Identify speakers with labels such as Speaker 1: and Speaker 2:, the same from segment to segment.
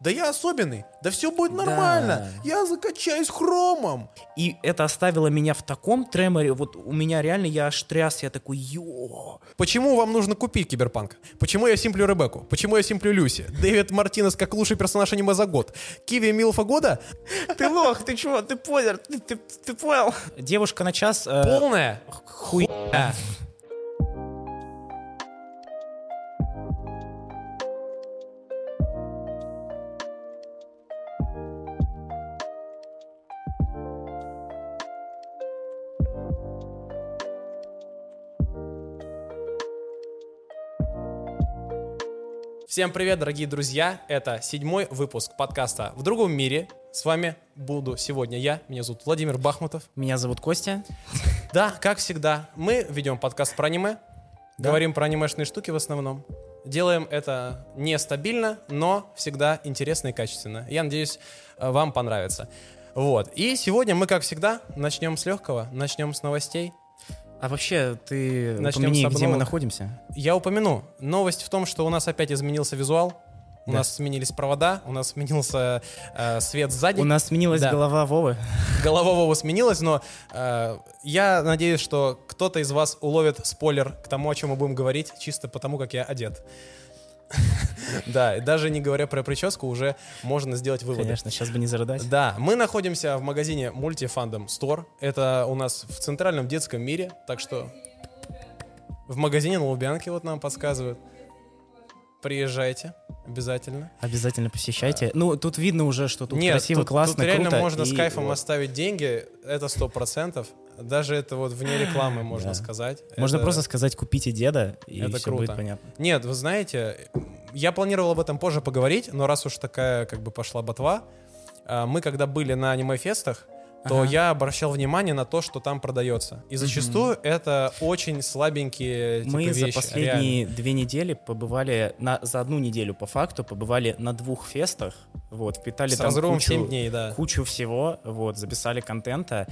Speaker 1: Да я особенный, да все будет нормально,
Speaker 2: Да.
Speaker 1: я закачаюсь хромом.
Speaker 2: И это оставило меня в таком треморе, вот у меня реально, я аж тряс, я такой, ё
Speaker 1: Почему вам нужно купить Киберпанк? Почему я симплю Ребекку? Почему я симплю Люси? Дэвид Мартинес как лучший персонаж аниме за год. Киви Милфа года?
Speaker 2: Ты лох, ты чего, ты понял, ты, ты, ты понял. Девушка на час... э,
Speaker 1: Полная?
Speaker 2: хуйня.
Speaker 1: Всем привет, дорогие друзья! Это седьмой выпуск подкаста «В другом мире». С вами буду сегодня я, меня зовут Владимир Бахмутов.
Speaker 2: Меня зовут Костя.
Speaker 1: Да, как всегда, мы ведем подкаст про аниме, говорим про анимешные штуки в основном. Делаем это нестабильно, но всегда интересно и качественно. Я надеюсь, э, вам понравится. Вот. И сегодня мы, как всегда, начнем с легкого, начнем с новостей.
Speaker 2: А вообще, ты
Speaker 1: Начнем
Speaker 2: упомяни, где мы находимся?
Speaker 1: Я упомяну. Новость в том, что у нас опять изменился визуал. У
Speaker 2: Да.
Speaker 1: нас сменились провода, у нас сменился э, свет сзади.
Speaker 2: У нас сменилась
Speaker 1: Да.
Speaker 2: голова Вовы.
Speaker 1: Голова Вова сменилась, но э, я надеюсь, что кто-то из вас уловит спойлер к тому, о чем мы будем говорить, чисто потому, как я одет. Да, и даже не говоря про прическу, уже можно сделать выводы.
Speaker 2: Конечно, сейчас бы не зарыдать.
Speaker 1: Да, мы находимся в магазине Multifandom Store. Это у нас в центральном детском мире, так что в магазине на Лубянке вот нам подсказывают. Приезжайте, обязательно.
Speaker 2: Обязательно посещайте. Ну, тут видно уже, что тут
Speaker 1: Нет,
Speaker 2: красиво,
Speaker 1: тут,
Speaker 2: классно,
Speaker 1: тут реально
Speaker 2: круто,
Speaker 1: можно с
Speaker 2: и
Speaker 1: кайфом
Speaker 2: вот.
Speaker 1: оставить деньги, это сто процентов. Даже это вот вне рекламы можно
Speaker 2: Да.
Speaker 1: сказать.
Speaker 2: Можно
Speaker 1: Это-
Speaker 2: просто сказать, купите деда, и
Speaker 1: Это
Speaker 2: все
Speaker 1: круто.
Speaker 2: будет понятно.
Speaker 1: Нет, вы знаете, я планировал об этом позже поговорить, но раз уж такая как бы пошла ботва, а, мы когда были на аниме-фестах, то
Speaker 2: Ага.
Speaker 1: я обращал внимание на то, что там продается. И зачастую это очень слабенькие типа,
Speaker 2: Мы за
Speaker 1: вещи,
Speaker 2: последние две недели побывали, на, за одну неделю по факту, побывали на двух фестах, вот, впитали
Speaker 1: С
Speaker 2: там кучу,
Speaker 1: 7 дней, да.
Speaker 2: кучу всего, вот, записали контента.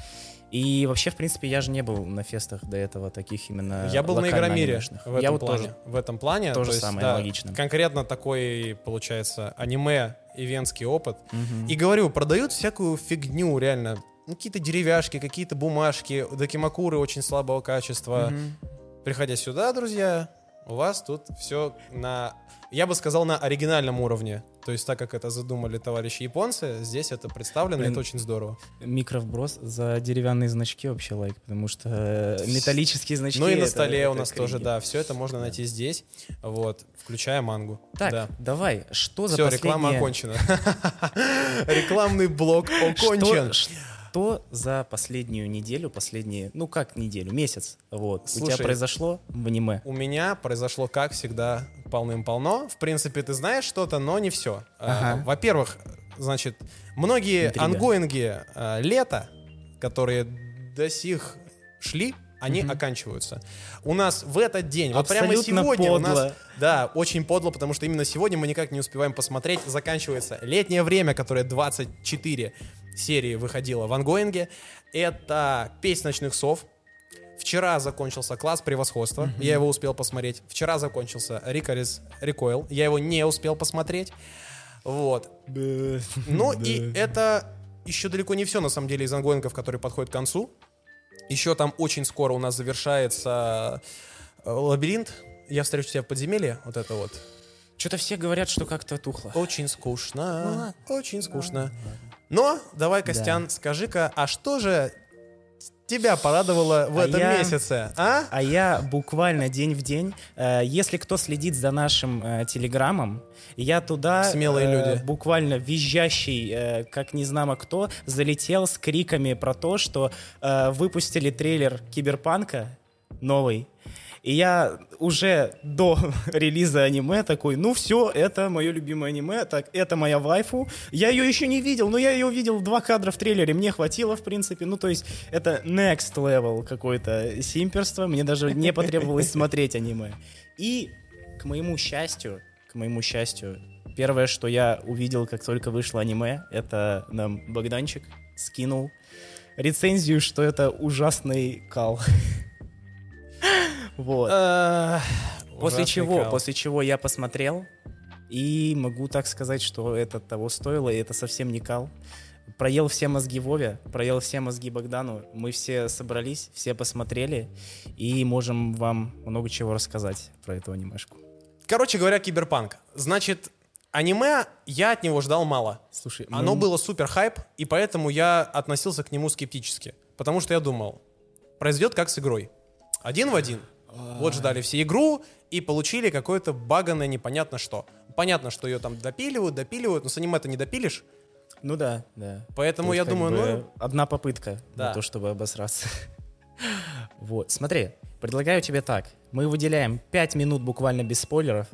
Speaker 2: И вообще, в принципе, я же не был на фестах до этого таких именно
Speaker 1: Я был на Игромире
Speaker 2: анимешных.
Speaker 1: в этом
Speaker 2: Я вот
Speaker 1: плане.
Speaker 2: тоже.
Speaker 1: В этом плане.
Speaker 2: То же
Speaker 1: есть,
Speaker 2: самое,
Speaker 1: да,
Speaker 2: аналогично.
Speaker 1: Конкретно такой, получается, аниме-ивентский опыт.
Speaker 2: Мгм.
Speaker 1: И говорю, продают всякую фигню, реально. Ну, какие-то деревяшки, какие-то бумажки, докимакуры очень слабого качества.
Speaker 2: Мгм.
Speaker 1: Приходя сюда, друзья, у вас тут все на, я бы сказал, на оригинальном уровне. То есть так, как это задумали товарищи японцы, здесь это представлено,
Speaker 2: Блин,
Speaker 1: это очень здорово.
Speaker 2: Микровброс за деревянные значки вообще лайк, потому что э, металлические значки...
Speaker 1: ну и на
Speaker 2: это-
Speaker 1: столе у
Speaker 2: это
Speaker 1: нас тоже, да, все это можно найти здесь, вот, включая мангу.
Speaker 2: Так,
Speaker 1: да.
Speaker 2: давай, что за
Speaker 1: Все,
Speaker 2: последнее...
Speaker 1: реклама окончена. Рекламный блок окончен.
Speaker 2: Что, за последнюю неделю, последние, ну как неделю, месяц, вот, у
Speaker 1: Слушай,
Speaker 2: тебя произошло в аниме?
Speaker 1: У меня произошло, как всегда, полным-полно. В принципе, ты знаешь что-то, но не все.
Speaker 2: Ага.
Speaker 1: Во-первых, значит, многие
Speaker 2: Интрига.
Speaker 1: ангоинги а, лета, которые до сих шли, они
Speaker 2: Мгм.
Speaker 1: оканчиваются. У нас в этот день, вот прямо
Speaker 2: Абсолютно
Speaker 1: сегодня у нас...
Speaker 2: подло.
Speaker 1: Да, очень подло, потому что именно сегодня мы никак не успеваем посмотреть. Заканчивается летнее время, которое 24 серии выходило в онгоинге. Это «Песнь ночных сов». Вчера закончился класс превосходства, я его успел посмотреть. Вчера закончился Lycoris Recoil, я его не успел посмотреть. Вот. Ну и это еще далеко не все, на самом деле, из онгоингов, которые подходят к концу. Еще там очень скоро у нас завершается э, лабиринт. Я встречу тебя в подземелье, вот это вот.
Speaker 2: Что-то все говорят, что как-то тухло.
Speaker 1: Очень скучно, очень скучно. Но давай, Костян, скажи-ка, а что же тебя порадовало в
Speaker 2: А
Speaker 1: этом
Speaker 2: я-
Speaker 1: месяце, а?
Speaker 2: А я буквально день в день, э, если кто следит за нашим э, телеграммом, я туда
Speaker 1: Смелые
Speaker 2: э,
Speaker 1: люди.
Speaker 2: буквально визжащий, э, как не знамо кто, залетел с криками про то, что э, выпустили трейлер Киберпанка новый. И я уже до релиза аниме такой, ну все, это мое любимое аниме, так, это моя вайфу. Я ее еще не видел, но я ее видел два кадра в трейлере, мне хватило, в принципе. Ну, то есть, это next level какое-то симперство, мне даже не потребовалось смотреть аниме. И, к моему счастью, к моему счастью, первое, что я увидел, как только вышло аниме, это нам Богданчик скинул рецензию, что это ужасный кал. Вот.
Speaker 1: Э,
Speaker 2: После чего, после чего я посмотрел, И могу так сказать, что это того стоило, и это совсем не кал. Проел все мозги Вове, проел все мозги Богдану. Мы все собрались, все посмотрели, и можем вам много чего рассказать про эту анимешку.
Speaker 1: Короче говоря, киберпанк. Значит, аниме я от него ждал мало.
Speaker 2: Слушай,
Speaker 1: Оно
Speaker 2: мы-
Speaker 1: было супер хайп, и поэтому я относился к нему скептически. Потому что я думал, произойдет как с игрой. Один в один. Вот ждали все игру и получили какое-то баганное непонятно что. Понятно, что ее там допиливают, допиливают, но с аниме ты не допилишь.
Speaker 2: Ну да, да.
Speaker 1: Поэтому я думаю, ну...
Speaker 2: Одна попытка
Speaker 1: Да.
Speaker 2: на то, чтобы обосраться. Вот, смотри, предлагаю тебе так. Мы выделяем 5 минут буквально без спойлеров,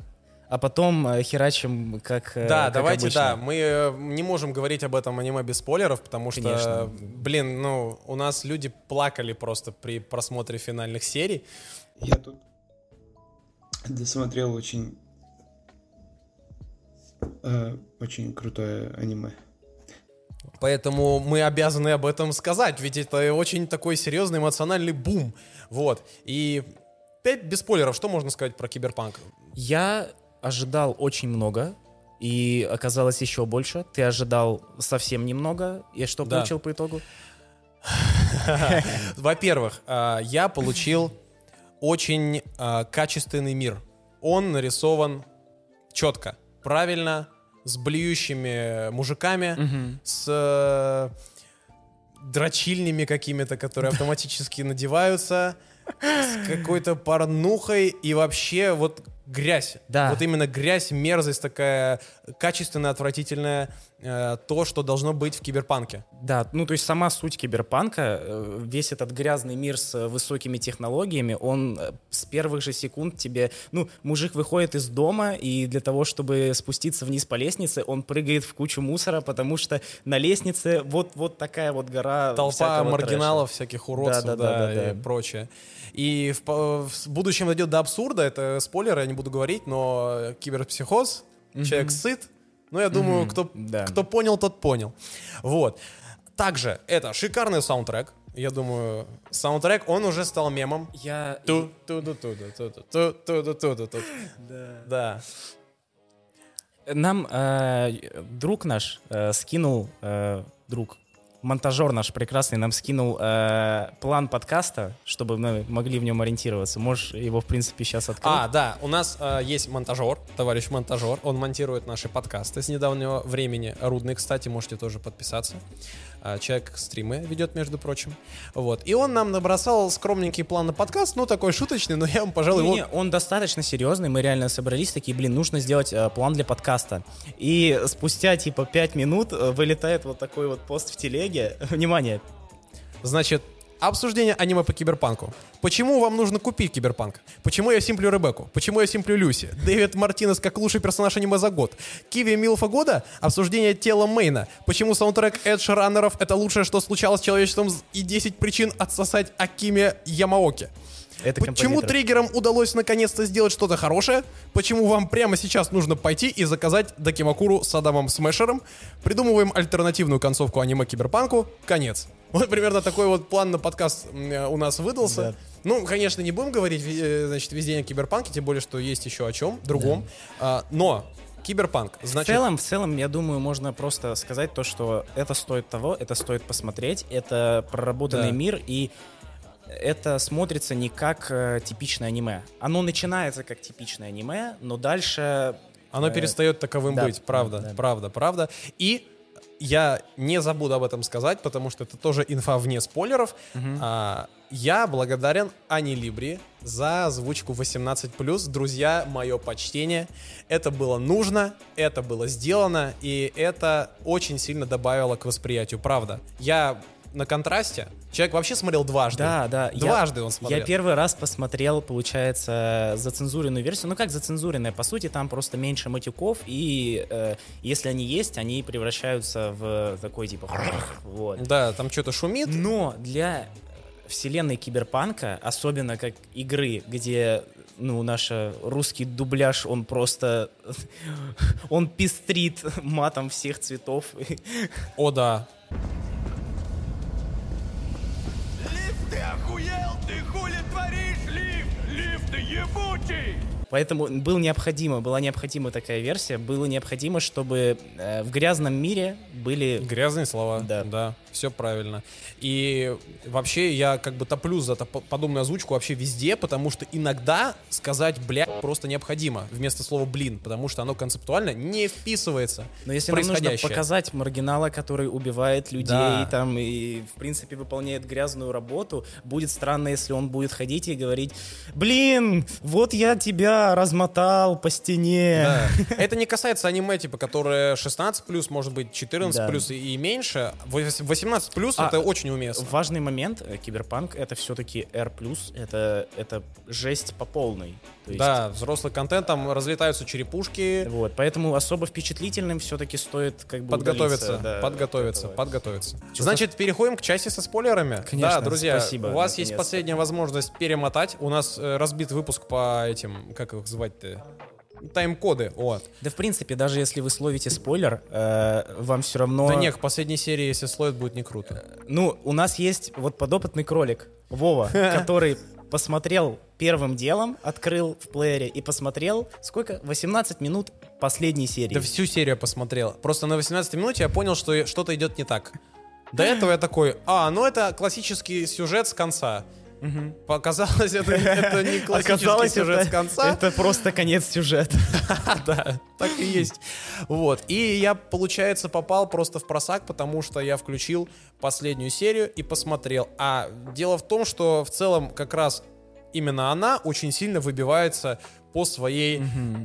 Speaker 2: а потом э, херачим как э,
Speaker 1: Да,
Speaker 2: как
Speaker 1: давайте,
Speaker 2: обычно.
Speaker 1: да. Мы э, не можем говорить об этом аниме без спойлеров, потому что,
Speaker 2: Конечно.
Speaker 1: блин, ну, у нас люди плакали просто при просмотре финальных серий.
Speaker 3: Я тут досмотрел очень э, очень крутое аниме.
Speaker 1: Поэтому мы обязаны об этом сказать, ведь это очень такой серьезный эмоциональный бум. Вот. И опять без спойлеров, что можно сказать про киберпанк?
Speaker 2: Я ожидал очень много, и оказалось еще больше. Ты ожидал совсем немного, и что
Speaker 1: Да.
Speaker 2: получил по итогу?
Speaker 1: Во-первых, а, я получил очень а, качественный мир. Он нарисован четко, правильно, с блюющими мужиками, с э, дрочильнями какими-то, которые автоматически надеваются, с какой-то порнухой. И вообще вот грязь.
Speaker 2: Да.
Speaker 1: Вот именно грязь, мерзость такая качественная, отвратительная, э, то, что должно быть в киберпанке.
Speaker 2: Да, ну то есть сама суть киберпанка, э, весь этот грязный мир с э, высокими технологиями, он с первых же секунд тебе, ну, мужик выходит из дома, и для того, чтобы спуститься вниз по лестнице, он прыгает в кучу мусора, потому что на лестнице вот, вот такая вот гора
Speaker 1: толпа маргиналов, всяких уродцев, да,
Speaker 2: Да-да-да-да-да.
Speaker 1: и прочее. И в, в будущем дойдет до абсурда, это спойлеры, я не буду говорить, но киберпсихоз, человек сыт, ну, я думаю,
Speaker 2: Мгм,
Speaker 1: кто,
Speaker 2: да.
Speaker 1: кто понял, тот понял. Вот. Также это шикарный саундтрек, я думаю, саундтрек, он уже стал мемом.
Speaker 2: Я...
Speaker 1: ту ту ту ту ту ту ту ту ту ту ту Да.
Speaker 2: Нам э, друг наш э, скинул, э, друг, монтажер наш прекрасный нам скинул э, план подкаста, чтобы мы могли в нем ориентироваться. Можешь его, в принципе, сейчас открыть?
Speaker 1: А, да, у нас э, есть монтажер, товарищ монтажер. Он монтирует наши подкасты с недавнего времени. Рудный, кстати, можете тоже подписаться. А, человек стримы ведет, между прочим. Вот. И он нам набросал скромненький план на подкаст, ну, такой шуточный, но я вам, пожалуй, его...
Speaker 2: Не, он достаточно серьезный, мы реально собрались, такие, блин, нужно сделать э, план для подкаста. И спустя, типа, пять минут э, вылетает вот такой вот пост в телеге. Внимание,
Speaker 1: Значит, обсуждение аниме по киберпанку. Почему вам нужно купить киберпанк? Почему я симплю Ребекку? Почему я симплю Люси? Дэвид Мартинес как лучший персонаж аниме за год. Киви Милфа года? Обсуждение тела Мейна. Почему саундтрек Эдж Раннеров это лучшее, что случалось с человечеством и 10 причин отсосать Акиме Ямаоки?
Speaker 2: Это
Speaker 1: Почему триггерам удалось наконец-то сделать что-то хорошее? Почему вам прямо сейчас нужно пойти и заказать Дакимакуру с Адамом Смешером? Придумываем альтернативную концовку аниме Киберпанку. Конец. Вот примерно такой вот план на подкаст э, у нас выдался.
Speaker 2: Да.
Speaker 1: Ну, конечно, не будем говорить, э, значит, везде о Киберпанке, тем более, что есть еще о чем другом. А, но Киберпанк,
Speaker 2: В
Speaker 1: значит...
Speaker 2: целом, в целом, я думаю, можно просто сказать то, что это стоит того, это стоит посмотреть, это проработанный
Speaker 1: Да.
Speaker 2: мир, и это смотрится не как э, типичное аниме. Оно начинается как типичное аниме, но дальше...
Speaker 1: Оно
Speaker 2: э,
Speaker 1: перестает таковым
Speaker 2: да,
Speaker 1: быть, правда,
Speaker 2: да.
Speaker 1: правда, правда. И я не забуду об этом сказать, потому что это тоже инфа вне спойлеров. А, я благодарен Ани Либри за озвучку 18+. Друзья, мое почтение. Это было нужно, это было сделано, и это очень сильно добавило к восприятию, правда. Я на контрасте. Человек вообще смотрел дважды.
Speaker 2: Да, да. я-
Speaker 1: Дважды он смотрел.
Speaker 2: Я первый раз посмотрел, получается, зацензуренную версию. Ну как зацензуренная? По сути, там просто меньше матюков, и э, если они есть, они превращаются в такой типа... Вот.
Speaker 1: Да, там что-то шумит.
Speaker 2: Но для вселенной киберпанка, особенно как игры, где ну, наш русский дубляж, он просто... Он пестрит матом всех цветов.
Speaker 1: О, да.
Speaker 2: Поэтому было необходимо, была необходима такая версия, было необходимо, чтобы э, в грязном мире были...
Speaker 1: Грязные слова.
Speaker 2: Да.
Speaker 1: Да, все правильно. И вообще я как бы топлю за подобную озвучку вообще везде, потому что иногда сказать «блядь» просто необходимо вместо слова «блин», потому что оно концептуально не вписывается
Speaker 2: Но если нам нужно показать маргинала, который убивает людей
Speaker 1: Да.
Speaker 2: там и, в принципе, выполняет грязную работу, будет странно, если он будет ходить и говорить, блин, вот я тебя размотал по стене.
Speaker 1: Да. Это не касается аниме, типа, которые 16+, может быть, 14+, и, и меньше. Вось- 18+,
Speaker 2: А,
Speaker 1: это очень уместно.
Speaker 2: Важный момент, э, киберпанк это все-таки R+, это, это жесть по полной. То есть,
Speaker 1: Да, взрослый контент, там разлетаются черепушки,
Speaker 2: Вот, поэтому особо впечатлительным все-таки стоит как бы
Speaker 1: подготовиться,
Speaker 2: да,
Speaker 1: подготовиться, подготовиться. Значит, переходим к части со спойлерами.
Speaker 2: Конечно,
Speaker 1: да, друзья,
Speaker 2: спасибо,
Speaker 1: у вас есть последняя возможность перемотать. У нас э, разбит выпуск по этим, как их звать-то? Тайм-коды, вот.
Speaker 2: Да, в принципе, даже если вы словите спойлер, э, вам все равно...
Speaker 1: Да не, к последней серии, если слоит, будет не круто.
Speaker 2: Ну, у нас есть вот подопытный кролик, Вова, который посмотрел первым делом, открыл в плеере и посмотрел, сколько? 18 минут последней серии.
Speaker 1: Да всю серию посмотрел. Просто на 18 минуте я понял, что что-то идет не так. До этого я такой, а, ну это классический сюжет с конца. Показалось, это, это не классический
Speaker 2: Оказалось,
Speaker 1: сюжет
Speaker 2: это,
Speaker 1: с конца.
Speaker 2: это просто конец сюжета.
Speaker 1: Да, так и есть. Вот. И я, получается, попал просто в просак, потому что я включил последнюю серию и посмотрел. А дело в том, что в целом как раз именно она очень сильно выбивается по своей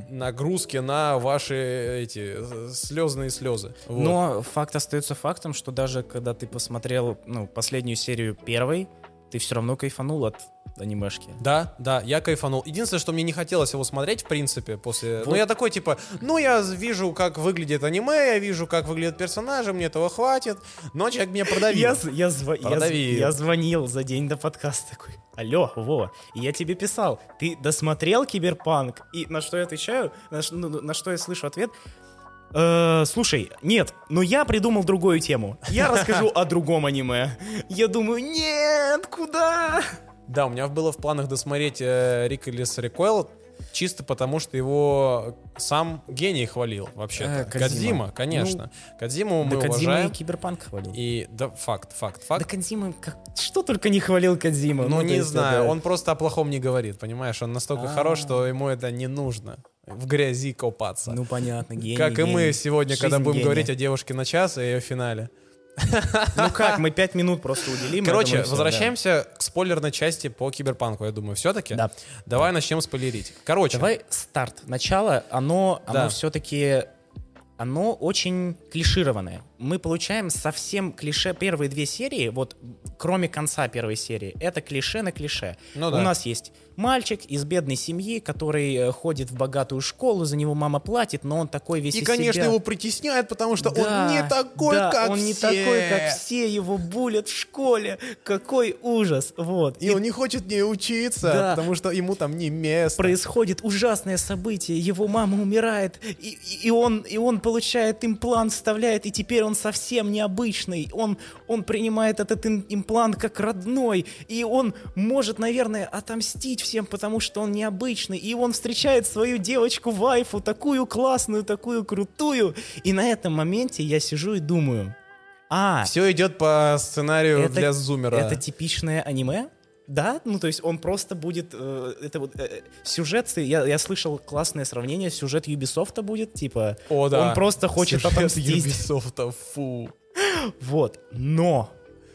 Speaker 1: нагрузке на ваши эти э, слезные слезы. Вот.
Speaker 2: Но факт остается фактом, что даже когда ты посмотрел ну, последнюю серию первой, ты все равно кайфанул от анимешки.
Speaker 1: Да, да, я кайфанул. Единственное, что мне не хотелось его смотреть, в принципе, после... Ну,
Speaker 2: Вот.
Speaker 1: я такой, типа, ну, я вижу, как выглядит аниме, я вижу, как выглядят персонажи, мне этого хватит. Но человек меня продавил.
Speaker 2: Я, я, зва- я, з-
Speaker 1: Продавил.
Speaker 2: я звонил за день до подкаста такой, алло, Вова, и я тебе писал, ты досмотрел Киберпанк? И на что я отвечаю, на, ну, на что я слышу ответ, «Э, слушай, нет, но я придумал другую тему. Я расскажу о другом аниме. Я думаю, нет, куда?
Speaker 1: Да, у меня было в планах досмотреть э, Риколис Рекойл, чисто потому, что его сам гений хвалил, вообще-то.
Speaker 2: Э. Кодзима,
Speaker 1: конечно. Кодзиму мы
Speaker 2: да Кодзима и
Speaker 1: уважаем.
Speaker 2: Киберпанк хвалил.
Speaker 1: И, да, факт, факт,
Speaker 2: Да
Speaker 1: факт.
Speaker 2: Кодзима, как... что только не хвалил Кодзима.
Speaker 1: Ну,
Speaker 2: то
Speaker 1: не
Speaker 2: есть
Speaker 1: знаю,
Speaker 2: это-
Speaker 1: он просто о плохом не говорит, понимаешь? Он настолько
Speaker 2: А.
Speaker 1: хорош, что ему это не нужно. В грязи копаться.
Speaker 2: Ну, понятно, гений,
Speaker 1: как и мы сегодня, когда
Speaker 2: Жизнь
Speaker 1: будем
Speaker 2: гения.
Speaker 1: говорить о девушке на час и ее финале.
Speaker 2: Ну как, мы пять минут просто уделим.
Speaker 1: Короче,
Speaker 2: этому
Speaker 1: возвращаемся к спойлерной части по киберпанку, я думаю, все-таки.
Speaker 2: Да.
Speaker 1: Давай начнем спойлерить. Короче,
Speaker 2: Давай старт. Начало, оно,
Speaker 1: Да.
Speaker 2: оно все-таки оно очень клишированное. Мы получаем совсем клише первые две серии, вот кроме конца первой серии, это клише на клише.
Speaker 1: Ну
Speaker 2: У
Speaker 1: да.
Speaker 2: нас есть мальчик из бедной семьи, который э, ходит в богатую школу, за него мама платит, но он такой весь
Speaker 1: и, конечно,
Speaker 2: себя.
Speaker 1: его притесняют, потому что
Speaker 2: Да,
Speaker 1: он не такой,
Speaker 2: да,
Speaker 1: как
Speaker 2: он
Speaker 1: все.
Speaker 2: не такой, как все, его булят в школе. Какой ужас, вот.
Speaker 1: И он не хочет не учиться,
Speaker 2: Да.
Speaker 1: потому что ему там не место.
Speaker 2: происходит ужасное событие, его мама умирает, и, и- и он, и он получает имплант, вставляет, и теперь он совсем необычный. Он, он принимает этот им- имплант как родной, и он может, наверное, отомстить всем, потому что он необычный. И он встречает свою девочку-вайфу, такую классную, такую крутую. И на этом моменте я сижу и думаю, а,
Speaker 1: Все идет по сценарию
Speaker 2: это,
Speaker 1: для зумера.
Speaker 2: это типичное аниме? Да, ну то есть он просто будет, э, это вот э, сюжет, я, я слышал классное сравнение, сюжет Ubisoft будет, типа,
Speaker 1: О, да.
Speaker 2: он просто хочет
Speaker 1: Сюжет
Speaker 2: отомстить.
Speaker 1: Ubisoft, фу.
Speaker 2: Вот, но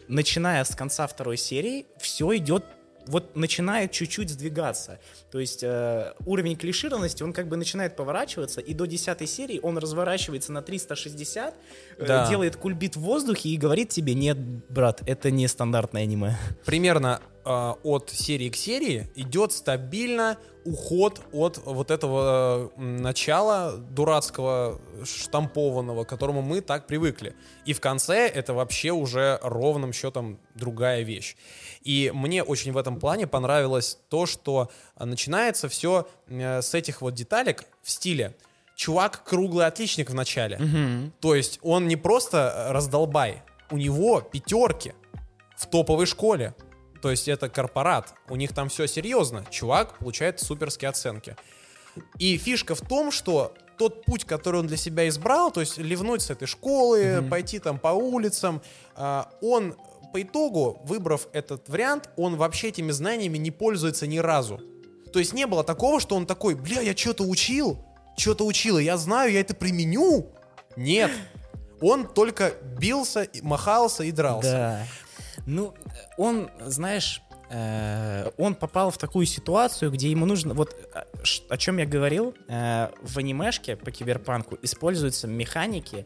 Speaker 2: начиная с конца второй серии, все идет вот начинает чуть-чуть сдвигаться. То есть э, уровень клишированности, он как бы начинает поворачиваться, и до десятой серии он разворачивается на 360, э,
Speaker 1: Да.
Speaker 2: делает кульбит в воздухе и говорит тебе, нет, брат, это не стандартное аниме.
Speaker 1: Примерно э, от серии к серии идет стабильно уход от вот этого э, начала дурацкого, штампованного, к которому мы так привыкли. И в конце это вообще уже ровным счетом другая вещь. И мне очень в этом плане понравилось то, что э, начинается все с этих вот деталек в стиле чувак круглый отличник в начале. То есть он не просто э, раздолбай, у него пятерки в топовой школе. То есть это корпорат, у них там все серьезно. Чувак получает суперские оценки. И фишка в том, что тот путь, который он для себя избрал, то есть ливнуть с этой школы, пойти там по улицам, а, он по итогу, выбрав этот вариант, он вообще этими знаниями не пользуется ни разу. То есть не было такого, что он такой, бля, я что-то учил, что-то учил, и я знаю, я это применю. Нет. Он только бился, махался и дрался.
Speaker 2: Да. Ну, он, знаешь, э, он попал в такую ситуацию, где ему нужно, вот э, о чем я говорил, э, в анимешке по киберпанку используются механики,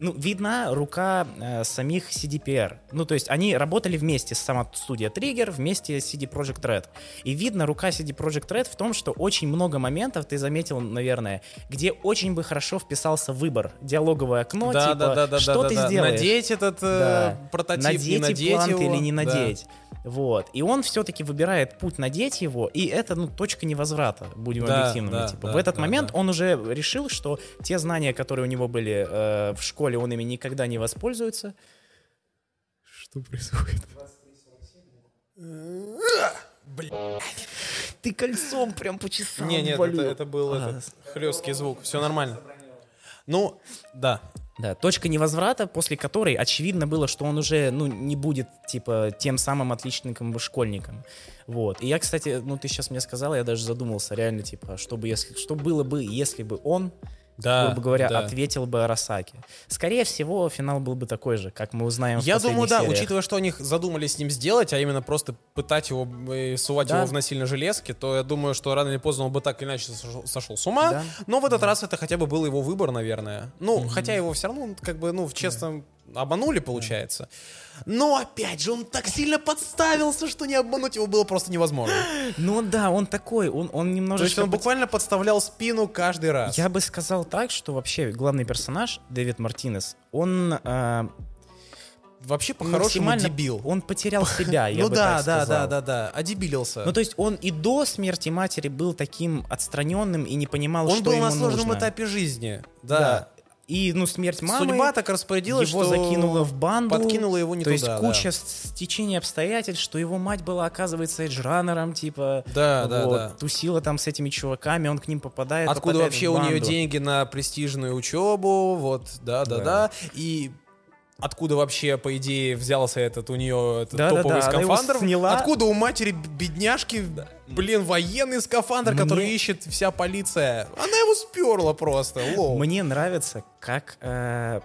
Speaker 2: ну, видна рука э, самих CDPR. Ну, то есть они работали вместе, сама студия Trigger, вместе с CD Projekt Red. И видно рука CD Projekt Red в том, что очень много моментов, ты заметил, наверное, где очень бы хорошо вписался выбор. Диалоговое окно,
Speaker 1: да,
Speaker 2: типа,
Speaker 1: да, да, да,
Speaker 2: что
Speaker 1: да,
Speaker 2: ты
Speaker 1: да.
Speaker 2: сделаешь?
Speaker 1: Надеть этот э,
Speaker 2: Да.
Speaker 1: прототип,
Speaker 2: надеть
Speaker 1: не надеть его.
Speaker 2: или не
Speaker 1: Да.
Speaker 2: Вот. И он все-таки выбирает путь надеть его, и это, ну, точка невозврата, будем
Speaker 1: Да,
Speaker 2: объективными.
Speaker 1: да,
Speaker 2: типа.
Speaker 1: да,
Speaker 2: в этот
Speaker 1: да,
Speaker 2: момент
Speaker 1: да.
Speaker 2: он уже решил, что те знания, которые у него были э, в школе, он ими никогда не воспользуется. Что происходит? Ты кольцом прям по часам
Speaker 1: Не, нет, это, это был
Speaker 2: А,
Speaker 1: этот хлесткий звук. Все нормально. Ну, да.
Speaker 2: Да, точка невозврата, после которой очевидно было, что он уже, ну, не будет, типа, тем самым отличником школьником. Вот. И я, кстати, ну, ты сейчас мне сказал, я даже задумался, реально, типа, что, бы, если, что было бы, если бы он,
Speaker 1: Да,
Speaker 2: грубо говоря,
Speaker 1: да.
Speaker 2: ответил бы Арасаки. Скорее всего, финал был бы такой же, как мы узнаем в
Speaker 1: Я думаю,
Speaker 2: последних
Speaker 1: да,
Speaker 2: сериях.
Speaker 1: учитывая, что они задумали с ним сделать, а именно просто пытать его, э, сувать
Speaker 2: Да.
Speaker 1: его в насильно железки, то я думаю, что рано или поздно он бы так или иначе сошел, сошел с ума.
Speaker 2: Да.
Speaker 1: Но в этот раз это хотя бы был его выбор, наверное. Ну, хотя его все равно, как бы, ну, в честном обманули, получается. Но опять же, он так сильно подставился, что не обмануть его было просто невозможно.
Speaker 2: Ну да, он такой, он, он
Speaker 1: То
Speaker 2: немножечко...
Speaker 1: есть он буквально подставлял спину каждый раз.
Speaker 2: Я бы сказал так, что вообще главный персонаж, Дэвид Мартинес, он э,
Speaker 1: Вообще, по-хорошему, дебил.
Speaker 2: Он потерял себя, я
Speaker 1: ну
Speaker 2: бы
Speaker 1: да,
Speaker 2: так
Speaker 1: да,
Speaker 2: сказал.
Speaker 1: да, да, да, одебилился.
Speaker 2: Ну, то есть он и до смерти матери был таким отстраненным и не понимал,
Speaker 1: он
Speaker 2: что
Speaker 1: был
Speaker 2: ему
Speaker 1: на сложном
Speaker 2: нужно.
Speaker 1: этапе жизни.
Speaker 2: Да.
Speaker 1: Да.
Speaker 2: И, ну, смерть мамы
Speaker 1: Судьба так распорядилась,
Speaker 2: его
Speaker 1: что
Speaker 2: закинула в банду.
Speaker 1: подкинула его не
Speaker 2: То есть
Speaker 1: туда,
Speaker 2: куча
Speaker 1: да.
Speaker 2: стечений обстоятельств, что его мать была, оказывается, эджранером, типа.
Speaker 1: Да, да,
Speaker 2: вот,
Speaker 1: да.
Speaker 2: Тусила там с этими чуваками, он к ним попадает.
Speaker 1: Откуда
Speaker 2: попадает
Speaker 1: вообще у нее деньги на престижную учебу, вот, да, да,
Speaker 2: Да.
Speaker 1: да. И откуда вообще, по идее, взялся этот у нее этот
Speaker 2: Да, да,
Speaker 1: топовый
Speaker 2: да, его
Speaker 1: скафандр?
Speaker 2: сняла.
Speaker 1: Откуда у матери бедняжки, блин, военный скафандр, который
Speaker 2: Мне-
Speaker 1: ищет вся полиция? Она его сперла просто, lol.
Speaker 2: Мне нравится, как э,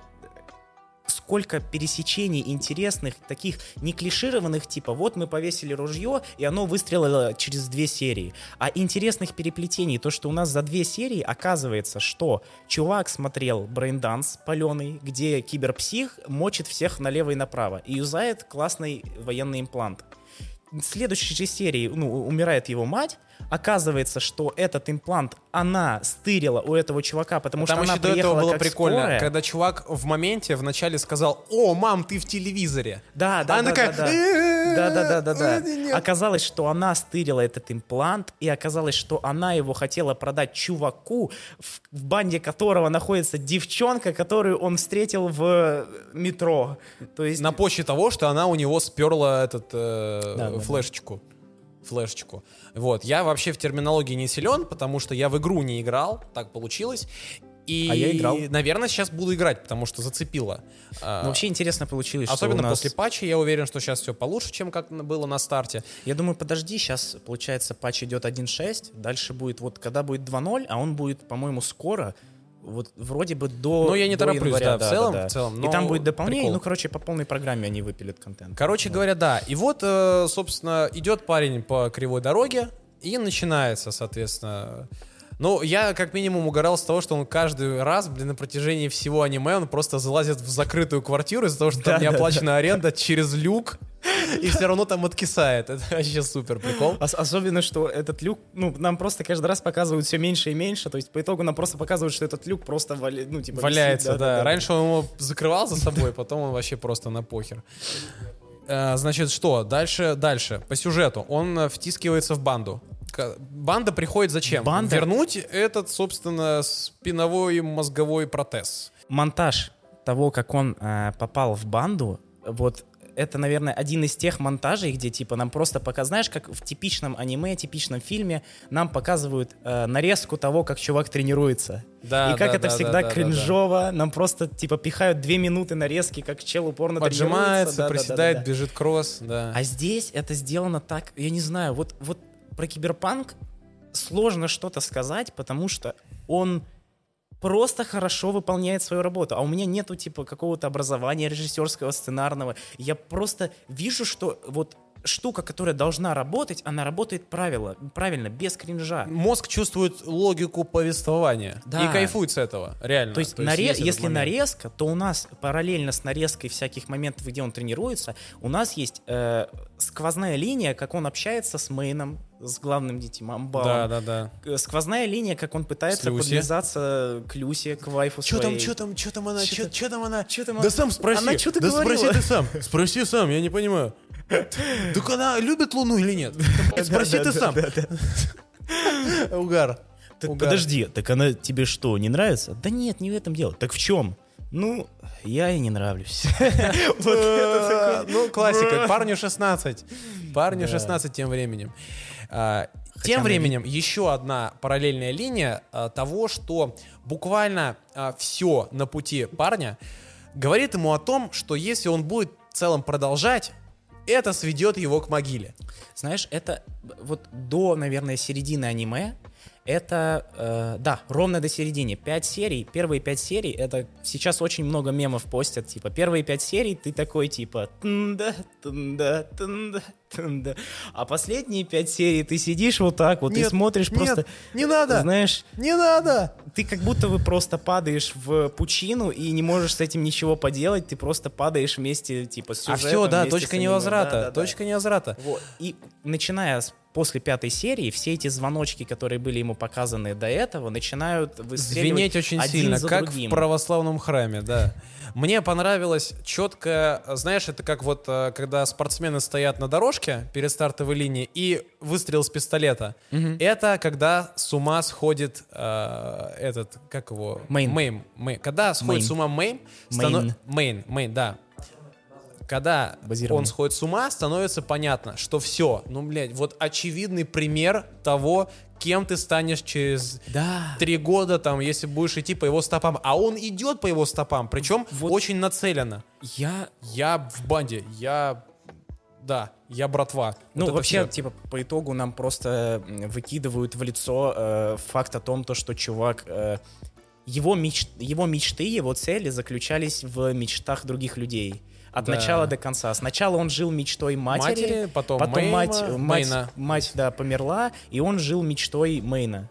Speaker 2: сколько пересечений интересных, таких не клишированных, типа вот мы повесили ружье, и оно выстрелило через две серии. А интересных переплетений, то, что у нас за две серии оказывается, что чувак смотрел брейнданс паленый, где киберпсих мочит всех налево и направо и юзает классный военный имплант. Следующей же серии ну, умирает его мать. Оказывается, что этот имплант она стырила у этого чувака, потому
Speaker 1: Там
Speaker 2: что она
Speaker 1: еще до этого
Speaker 2: приехала
Speaker 1: было прикольно,
Speaker 2: скорая.
Speaker 1: когда чувак в моменте вначале сказал, о, мам, ты в телевизоре.
Speaker 2: Да, да,
Speaker 1: А она
Speaker 2: да,
Speaker 1: такая,
Speaker 2: да, да.
Speaker 1: «Э-э-э,
Speaker 2: Да, да, да, да, да.
Speaker 1: э, нет».
Speaker 2: Оказалось, что она стырила этот имплант, и оказалось, что она его хотела продать чуваку, в, в банде которого находится девчонка, которую он встретил в метро. То есть
Speaker 1: На почве того, что она у него сперла этот э,
Speaker 2: Да, да, да.
Speaker 1: Флешечку. Вот. Я вообще в терминологии не силен, потому что я в игру не играл, так получилось. И,
Speaker 2: А я играл.
Speaker 1: наверное, сейчас буду играть, потому что зацепило. А,
Speaker 2: Ну, вообще интересно получилось,
Speaker 1: Особенно
Speaker 2: нас...
Speaker 1: после патча, я уверен, что сейчас все получше, чем как было на старте.
Speaker 2: Я думаю, подожди, сейчас, получается, патч идет 1.6, дальше будет, вот когда будет 2.0, а он будет, по-моему, скоро, вот вроде бы до
Speaker 1: Ну, я не тороплюсь,
Speaker 2: января,
Speaker 1: да, в целом- в целом,
Speaker 2: И там
Speaker 1: но
Speaker 2: будет дополнение,
Speaker 1: прикол.
Speaker 2: ну, короче, по полной программе они выпилят контент.
Speaker 1: Короче говоря, да. И вот, э, собственно, идет парень по кривой дороге, и начинается, соответственно... Ну, я как минимум угорал с того, что он каждый раз, блин, на протяжении всего аниме, он просто залазит в закрытую квартиру из-за того, что там
Speaker 2: Да,
Speaker 1: не
Speaker 2: да,
Speaker 1: оплачена аренда через люк, и все равно там откисает. Это вообще супер прикол.
Speaker 2: Ос- особенно, что этот люк, ну, нам просто каждый раз показывают все меньше и меньше, то есть по итогу нам просто показывают, что этот люк просто валя- ну, типа, висит,
Speaker 1: Валяется, да. Раньше он его закрывал за собой, потом он вообще просто на похер. Э, Значит, что? Дальше, дальше. По сюжету. Он э, втискивается в банду. Банда приходит зачем?
Speaker 2: Банда-
Speaker 1: Вернуть этот, собственно, спиновой мозговой протез.
Speaker 2: Монтаж того, как он э, попал в банду, вот это, наверное, один из тех монтажей, где, типа, нам просто пока, знаешь, как в типичном аниме, типичном фильме, нам показывают э, нарезку того, как чувак тренируется.
Speaker 1: Да,
Speaker 2: и как
Speaker 1: да,
Speaker 2: это
Speaker 1: да,
Speaker 2: всегда
Speaker 1: да, да, да,
Speaker 2: кринжово, нам просто, типа, пихают две минуты нарезки, как чел упорно
Speaker 1: Поджимается,
Speaker 2: тренируется. Да, да, да,
Speaker 1: приседает,
Speaker 2: да, да.
Speaker 1: бежит кросс, да.
Speaker 2: А здесь это сделано так, я не знаю, вот, вот про киберпанк сложно что-то сказать, потому что он просто хорошо выполняет свою работу. А у меня нету типа какого-то образования режиссерского, сценарного. Я просто вижу, что вот штука, которая должна работать, она работает правило, правильно, без кринжа.
Speaker 1: Мозг чувствует логику повествования
Speaker 2: Да.
Speaker 1: и кайфует с этого, реально.
Speaker 2: То есть, наре-
Speaker 1: есть этот
Speaker 2: если
Speaker 1: момент.
Speaker 2: нарезка, то у нас параллельно с нарезкой всяких моментов, где он тренируется, у нас есть э, сквозная линия, как он общается с мейном, с главным детем Амбалом.
Speaker 1: Да, да, да.
Speaker 2: Э, Сквозная линия, как он пытается подлизаться к Люсе, к вайфу
Speaker 1: Что там, что там, что там она,
Speaker 2: Чё
Speaker 1: что там она?
Speaker 2: чё там
Speaker 1: Да
Speaker 2: она-
Speaker 1: сам спроси.
Speaker 2: Она чё-то
Speaker 1: да
Speaker 2: говорила.
Speaker 1: спроси ты сам. Спроси сам, я не понимаю. Так она любит Луну или нет? Спроси ты сам. Угар.
Speaker 2: Подожди, так она тебе что, не нравится? Да нет, не в этом дело. Так в чем? Ну, я ей не нравлюсь.
Speaker 1: Ну, классика. Парню 16. Парню 16 тем временем. А, Тем временем еще одна параллельная линия а, того, что буквально все на пути парня говорит ему о том, что если он будет в целом продолжать, это сведет его к могиле.
Speaker 2: Знаешь, это вот до, наверное, середины аниме, это, э, да, ровно до середины. Пять серий, первые пять серий, это сейчас очень много мемов постят, типа, первые пять серий ты такой, типа, тында, тында, тында, тында. А последние пять серий ты сидишь вот так вот и
Speaker 1: Нет,
Speaker 2: смотришь
Speaker 1: нет,
Speaker 2: просто,
Speaker 1: не надо.
Speaker 2: знаешь,
Speaker 1: Не надо!
Speaker 2: ты как будто бы просто падаешь в пучину и не можешь с этим ничего поделать, ты просто падаешь вместе, типа, с
Speaker 1: А
Speaker 2: сюжетом,
Speaker 1: все, да, точка невозврата.
Speaker 2: Да-да-да.
Speaker 1: Точка невозврата.
Speaker 2: Вот. И начиная с после пятой серии, все эти звоночки, которые были ему показаны до этого, начинают
Speaker 1: Звенеть очень
Speaker 2: один
Speaker 1: сильно,
Speaker 2: за
Speaker 1: как
Speaker 2: другим.
Speaker 1: в православном храме, да. Мне понравилось четко, знаешь, это как вот, э, когда спортсмены стоят на дорожке перед стартовой линией и выстрел с пистолета. Это когда с ума сходит э, этот, как его?
Speaker 2: Мейн.
Speaker 1: Мейн. Мейн. Когда сходит
Speaker 2: Мейн.
Speaker 1: с ума Мейн,
Speaker 2: Мейн.
Speaker 1: Мейн, Мейн, да. Когда он сходит с ума, становится понятно, что все, ну, блядь, вот очевидный пример того, кем ты станешь через
Speaker 2: Да.
Speaker 1: три года, там, если будешь идти по его стопам. А он идет по его стопам, причем
Speaker 2: Вот.
Speaker 1: очень нацеленно.
Speaker 2: Я
Speaker 1: Я в банде, я... Да, я братва.
Speaker 2: Ну,
Speaker 1: Вот
Speaker 2: вообще,
Speaker 1: всё.
Speaker 2: типа, по итогу нам просто выкидывают в лицо э, факт о том, то, что чувак... э, его, меч... его мечты, его цели заключались в мечтах других людей. От
Speaker 1: Да.
Speaker 2: начала до конца. Сначала он жил мечтой матери,
Speaker 1: Матери, потом
Speaker 2: потом
Speaker 1: Мейма,
Speaker 2: мать, мать,
Speaker 1: Мейна.
Speaker 2: мать, да, померла, и он жил мечтой Мейна.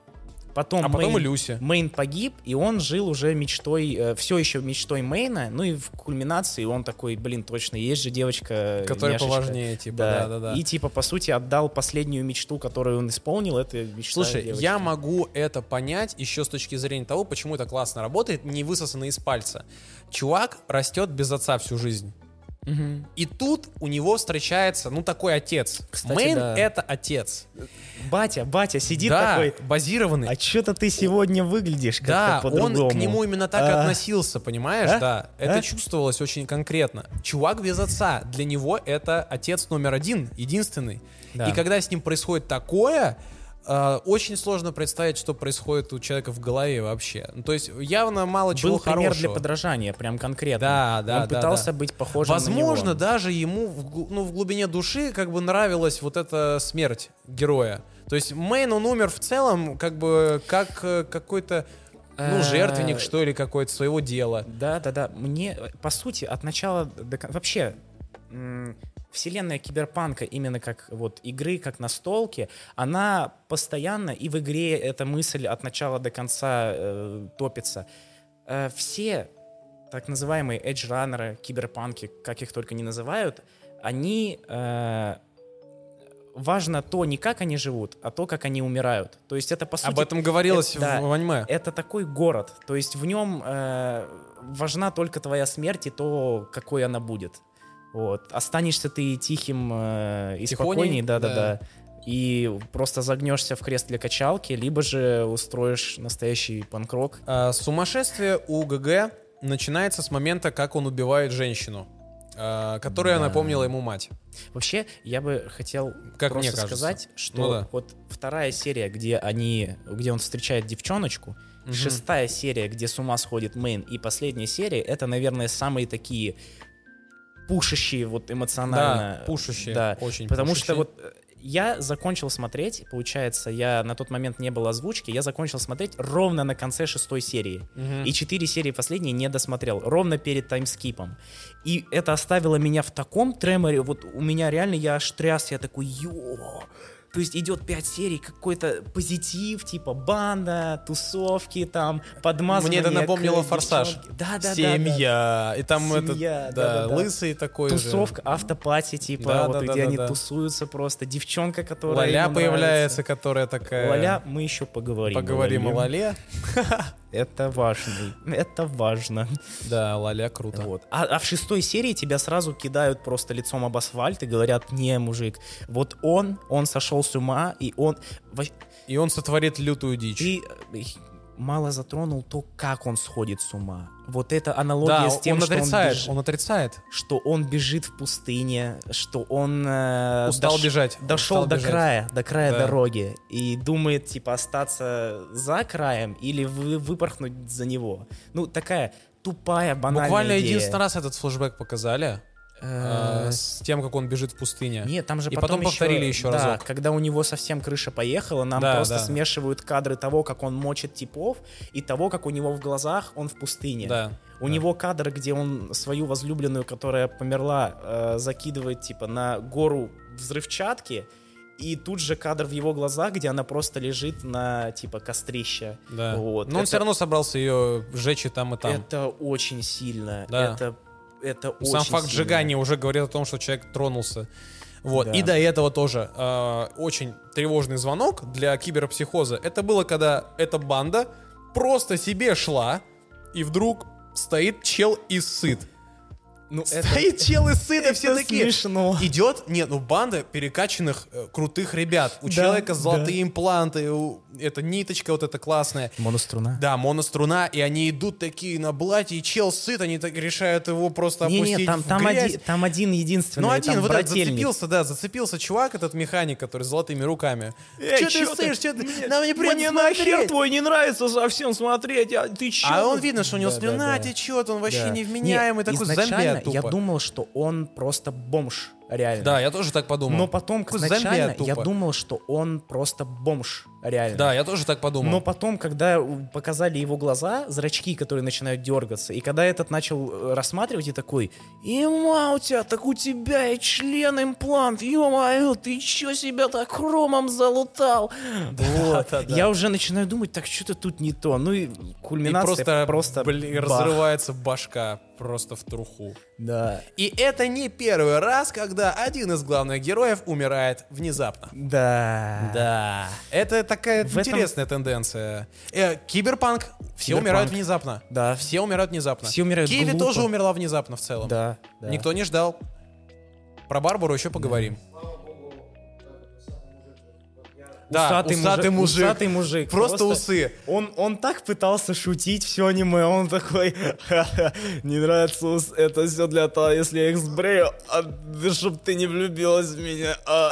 Speaker 2: Потом
Speaker 1: А потом
Speaker 2: Мейн-
Speaker 1: и Люси.
Speaker 2: Мейн погиб, и он жил уже мечтой, все еще мечтой Мейна, ну и в кульминации он такой, блин, точно, есть же девочка
Speaker 1: Которая
Speaker 2: няшечка».
Speaker 1: поважнее, типа, да-да-да.
Speaker 2: И типа, по сути, отдал последнюю мечту, которую он исполнил, это мечта
Speaker 1: Слушай,
Speaker 2: девочки.
Speaker 1: я могу это понять еще с точки зрения того, почему это классно работает, не высосано из пальца. Чувак растет без отца всю жизнь.
Speaker 2: Мгм.
Speaker 1: И тут у него встречается, ну, такой отец.
Speaker 2: Кстати,
Speaker 1: Мейн
Speaker 2: да.
Speaker 1: это отец.
Speaker 2: Батя, батя сидит
Speaker 1: да,
Speaker 2: такой,
Speaker 1: базированный.
Speaker 2: а что-то ты сегодня выглядишь
Speaker 1: Да,
Speaker 2: как-то
Speaker 1: он
Speaker 2: по-другому.
Speaker 1: к нему именно так и
Speaker 2: А?
Speaker 1: относился, понимаешь?
Speaker 2: А?
Speaker 1: Да, это
Speaker 2: А?
Speaker 1: чувствовалось очень конкретно. Чувак без отца, для него это отец номер один, единственный.
Speaker 2: Да.
Speaker 1: И когда с ним происходит такое, очень сложно представить, что происходит у человека в голове вообще. Ну, то есть явно мало чего
Speaker 2: Был пример
Speaker 1: хорошего.
Speaker 2: для подражания, прям конкретно.
Speaker 1: Да, да,
Speaker 2: Он
Speaker 1: да,
Speaker 2: пытался
Speaker 1: да.
Speaker 2: быть похожим
Speaker 1: Возможно,
Speaker 2: на него.
Speaker 1: даже ему в, ну, в глубине души как бы нравилась вот эта смерть героя. То есть Мейн, он умер в целом как бы как э, какой-то ну,
Speaker 2: Э,
Speaker 1: жертвенник, что ли, какой-то своего дела.
Speaker 2: Да, да, да. Мне, по сути, от начала до кон- Вообще, вселенная киберпанка, именно как вот игры, как настолки, она постоянно, и в игре эта мысль от начала до конца э, топится. Э, все так называемые эдж-раннеры, киберпанки, как их только не называют, они... э, важно то, не как они живут, а то, как они умирают. То есть это, по сути...
Speaker 1: Об этом говорилось
Speaker 2: это-
Speaker 1: в, в аниме.
Speaker 2: Это такой город, то есть в нем э, важна только твоя смерть и то, какой она будет. Вот. Останешься ты тихим э, и спокойней,
Speaker 1: да.
Speaker 2: да-да-да. И просто загнешься в крест для качалки, либо же устроишь настоящий панкрок.
Speaker 1: А, сумасшествие у ГГ начинается с момента, как он убивает женщину. э, которая
Speaker 2: Да.
Speaker 1: напомнила ему мать.
Speaker 2: Вообще, я бы хотел
Speaker 1: Как
Speaker 2: просто
Speaker 1: мне кажется.
Speaker 2: сказать, что
Speaker 1: Ну да.
Speaker 2: вот вторая серия, где они, где он встречает девчоночку,
Speaker 1: Мгм.
Speaker 2: шестая серия, где с ума сходит Мэйн, и последняя серия, это, наверное, самые такие пушащие вот эмоционально.
Speaker 1: Да, пушащие,
Speaker 2: Да,
Speaker 1: очень
Speaker 2: потому что
Speaker 1: пушащие.
Speaker 2: вот э, я закончил смотреть, получается, я на тот момент не было озвучки, я закончил смотреть ровно на конце шестой серии.
Speaker 1: Мгм.
Speaker 2: И четыре серии последние не досмотрел, ровно перед таймскипом. И это оставило меня в таком треморе, вот у меня реально, я аж тряс, я такой, ё то есть идет пять серий, какой-то позитив, типа банда, тусовки, там, подмазывание.
Speaker 1: Мне это напомнило
Speaker 2: к
Speaker 1: «Форсаж».
Speaker 2: Да, да, да,
Speaker 1: Семья. И там
Speaker 2: Семья,
Speaker 1: этот,
Speaker 2: да,
Speaker 1: да,
Speaker 2: да, да.
Speaker 1: лысый такой же.
Speaker 2: Тусовка, автопати, типа,
Speaker 1: Да,
Speaker 2: вот
Speaker 1: да,
Speaker 2: где
Speaker 1: да, да,
Speaker 2: они
Speaker 1: да.
Speaker 2: тусуются просто. Девчонка, которая ему
Speaker 1: появляется, которая такая...
Speaker 2: Лаля, мы еще поговорим.
Speaker 1: Поговорим о
Speaker 2: Лале. Это важно. Это важно.
Speaker 1: Да, Лаля круто.
Speaker 2: Вот. А, а в шестой серии тебя сразу кидают просто лицом об асфальт и говорят, не, мужик, вот он, он сошел с ума, и он...
Speaker 1: И он сотворит лютую дичь.
Speaker 2: Э, мало затронул то, как он сходит с ума. Вот это аналогия
Speaker 1: да,
Speaker 2: с тем,
Speaker 1: он
Speaker 2: что,
Speaker 1: отрицает,
Speaker 2: он бежит,
Speaker 1: он отрицает.
Speaker 2: что он бежит в пустыне, что он... э,
Speaker 1: Устал
Speaker 2: дош-
Speaker 1: бежать.
Speaker 2: Дошел
Speaker 1: устал
Speaker 2: до
Speaker 1: бежать.
Speaker 2: края, до края
Speaker 1: Да.
Speaker 2: дороги и думает, типа, остаться за краем или вы- выпорхнуть за него. Ну, такая тупая, банальная
Speaker 1: Буквально
Speaker 2: идея.
Speaker 1: единственный раз этот флешбэк показали.
Speaker 2: Э,
Speaker 1: э, с тем, как он бежит в пустыне.
Speaker 2: Нет, там же
Speaker 1: И
Speaker 2: потом,
Speaker 1: потом повторили еще
Speaker 2: да,
Speaker 1: разок.
Speaker 2: когда у него совсем крыша поехала, нам
Speaker 1: Да,
Speaker 2: просто
Speaker 1: да.
Speaker 2: смешивают кадры того, как он мочит типов, и того, как у него в глазах он в пустыне.
Speaker 1: Да.
Speaker 2: У
Speaker 1: да.
Speaker 2: него кадр, где он свою возлюбленную, которая померла, э, закидывает типа на гору взрывчатки, и тут же кадр в его глазах, где она просто лежит на типа кострище.
Speaker 1: Да.
Speaker 2: Вот.
Speaker 1: Но он
Speaker 2: Это-
Speaker 1: все равно собрался ее сжечь и там, и там.
Speaker 2: Это очень сильно.
Speaker 1: Да.
Speaker 2: Это, это очень
Speaker 1: Сам факт
Speaker 2: сильно.
Speaker 1: сжигания уже говорит о том, что человек тронулся. Вот.
Speaker 2: Да.
Speaker 1: И до этого тоже э, очень тревожный звонок для киберпсихоза. Это было, когда эта банда просто себе шла, и вдруг стоит чел и сыт.
Speaker 2: Ну, это,
Speaker 1: Стоит чел и сыт, и все
Speaker 2: это
Speaker 1: такие.
Speaker 2: смешно.
Speaker 1: Идет, нет, ну банда перекачанных э, крутых ребят. У
Speaker 2: Да,
Speaker 1: человека
Speaker 2: да.
Speaker 1: золотые импланты, у- это ниточка вот эта классная.
Speaker 2: Моноструна.
Speaker 1: Да, моноструна, и они идут такие на блате, и чел сыт, они так решают его просто
Speaker 2: Не,
Speaker 1: опустить
Speaker 2: не, там,
Speaker 1: в
Speaker 2: там,
Speaker 1: грязь.
Speaker 2: один, там один единственный.
Speaker 1: Ну, один, вот этот зацепился, да, зацепился чувак, этот механик, который с золотыми руками. Чё
Speaker 2: чё
Speaker 1: ты сышь, чё ты? Нам не приятно
Speaker 2: Мне нахер твой не нравится совсем смотреть, а ты чё?
Speaker 1: А он видно, что у него
Speaker 2: Да,
Speaker 1: слюна
Speaker 2: да, да.
Speaker 1: течет, он вообще
Speaker 2: Да.
Speaker 1: невменяемый,
Speaker 2: Не,
Speaker 1: такой
Speaker 2: изначально я
Speaker 1: тупо.
Speaker 2: думал, что он просто бомж, реально.
Speaker 1: Да, я тоже так подумал.
Speaker 2: Но потом, изначально,
Speaker 1: зомби
Speaker 2: я думал, что он просто бомж, реально.
Speaker 1: Да, я тоже так подумал.
Speaker 2: Но потом, когда показали его глаза, зрачки, которые начинают дергаться, и когда этот начал э, рассматривать, и такой, «Има, у тебя, так у тебя и член имплант, ё-моё, ты чё себя так хромом залутал?» Вот.
Speaker 1: да, да.
Speaker 2: Я уже начинаю думать, так что-то тут не то. Ну и
Speaker 1: И
Speaker 2: кульминация
Speaker 1: просто,
Speaker 2: просто
Speaker 1: блин,
Speaker 2: бах.
Speaker 1: разрывается башка просто в труху.
Speaker 2: Да.
Speaker 1: И это не первый раз, когда один из главных героев умирает внезапно.
Speaker 2: Да.
Speaker 1: Да. Это такая
Speaker 2: В этом-
Speaker 1: интересная тенденция. Э, киберпанк. Все
Speaker 2: Киберпанк.
Speaker 1: умирают внезапно.
Speaker 2: Да.
Speaker 1: Все умирают внезапно.
Speaker 2: Все умирают
Speaker 1: Киви
Speaker 2: глупо.
Speaker 1: тоже умерла внезапно в целом.
Speaker 2: Да. да.
Speaker 1: Никто не ждал. Про Барбару еще поговорим. Да, усатый, мужик.
Speaker 2: Усатый мужик.
Speaker 1: Просто, усы.
Speaker 2: Он, он так пытался шутить все аниме, он такой, «Ха-ха, не нравится ус, это все для того, если я их сбрею, а, чтоб ты не влюбилась в меня. а».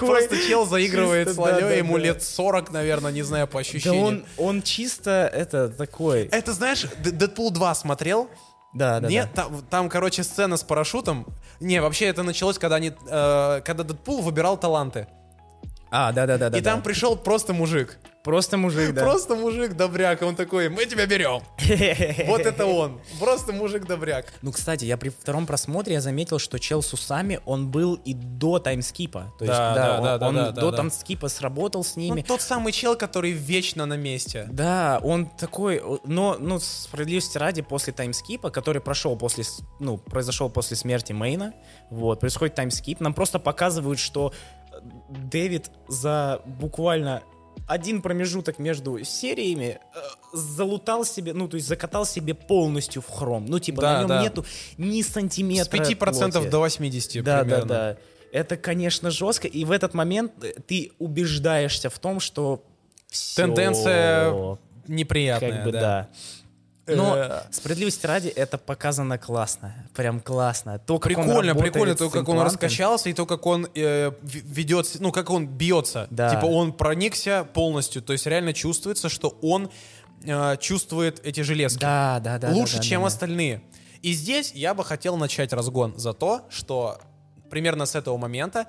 Speaker 1: Просто чел заигрывает с
Speaker 2: да, да,
Speaker 1: ему
Speaker 2: да.
Speaker 1: лет 40, наверное, не знаю, по
Speaker 2: Да
Speaker 1: ощущениям.
Speaker 2: он, он чисто, это, такой.
Speaker 1: Это, знаешь, Дэдпул 2 смотрел?
Speaker 2: Да, да,
Speaker 1: Нет,
Speaker 2: да.
Speaker 1: там, там, короче, сцена с парашютом. Не, вообще это началось, когда они, э, когда Дэдпул выбирал таланты.
Speaker 2: А, да, да, да, да.
Speaker 1: и там пришел просто мужик.
Speaker 2: просто мужик, да.
Speaker 1: Просто мужик добряк. Он такой, мы тебя берем. Вот это он. Просто мужик добряк.
Speaker 2: Ну, кстати, я при втором просмотре я заметил, что чел с усами, он был и до таймскипа. То есть,
Speaker 1: Да,
Speaker 2: да,
Speaker 1: да,
Speaker 2: он,
Speaker 1: да, да,
Speaker 2: он
Speaker 1: да,
Speaker 2: до
Speaker 1: да.
Speaker 2: таймскипа сработал с ними.
Speaker 1: Ну, тот самый чел, который вечно на месте.
Speaker 2: Да, он такой, но, ну, справедливости ради, после таймскипа, который прошел после, ну, произошел после смерти Мейна, вот, происходит таймскип, нам просто показывают, что э, Дэвид за буквально один промежуток между сериями э, залутал себе, ну, то есть закатал себе полностью в хром. Ну, типа,
Speaker 1: Да,
Speaker 2: на нем
Speaker 1: да.
Speaker 2: нету ни
Speaker 1: С
Speaker 2: сантиметра
Speaker 1: 5%
Speaker 2: плоти.
Speaker 1: до 80
Speaker 2: Да,
Speaker 1: примерно.
Speaker 2: да, да. Это, конечно, жестко. И в этот момент э, ты убеждаешься в том, что всё,
Speaker 1: Тенденция неприятная,
Speaker 2: как бы
Speaker 1: да.
Speaker 2: да. Но
Speaker 1: Э,
Speaker 2: справедливости ради это показано классно, прям классно. То, как он
Speaker 1: Прикольно,
Speaker 2: работает
Speaker 1: прикольно, то, как он раскачался, и то, как он э, ведет, ну, как он бьется.
Speaker 2: Да.
Speaker 1: Типа он проникся полностью, то есть реально чувствуется, что он э, чувствует эти железки.
Speaker 2: Да, да, да.
Speaker 1: лучше,
Speaker 2: да, да,
Speaker 1: чем
Speaker 2: да.
Speaker 1: остальные. И здесь я бы хотел начать разгон за то, что примерно с этого момента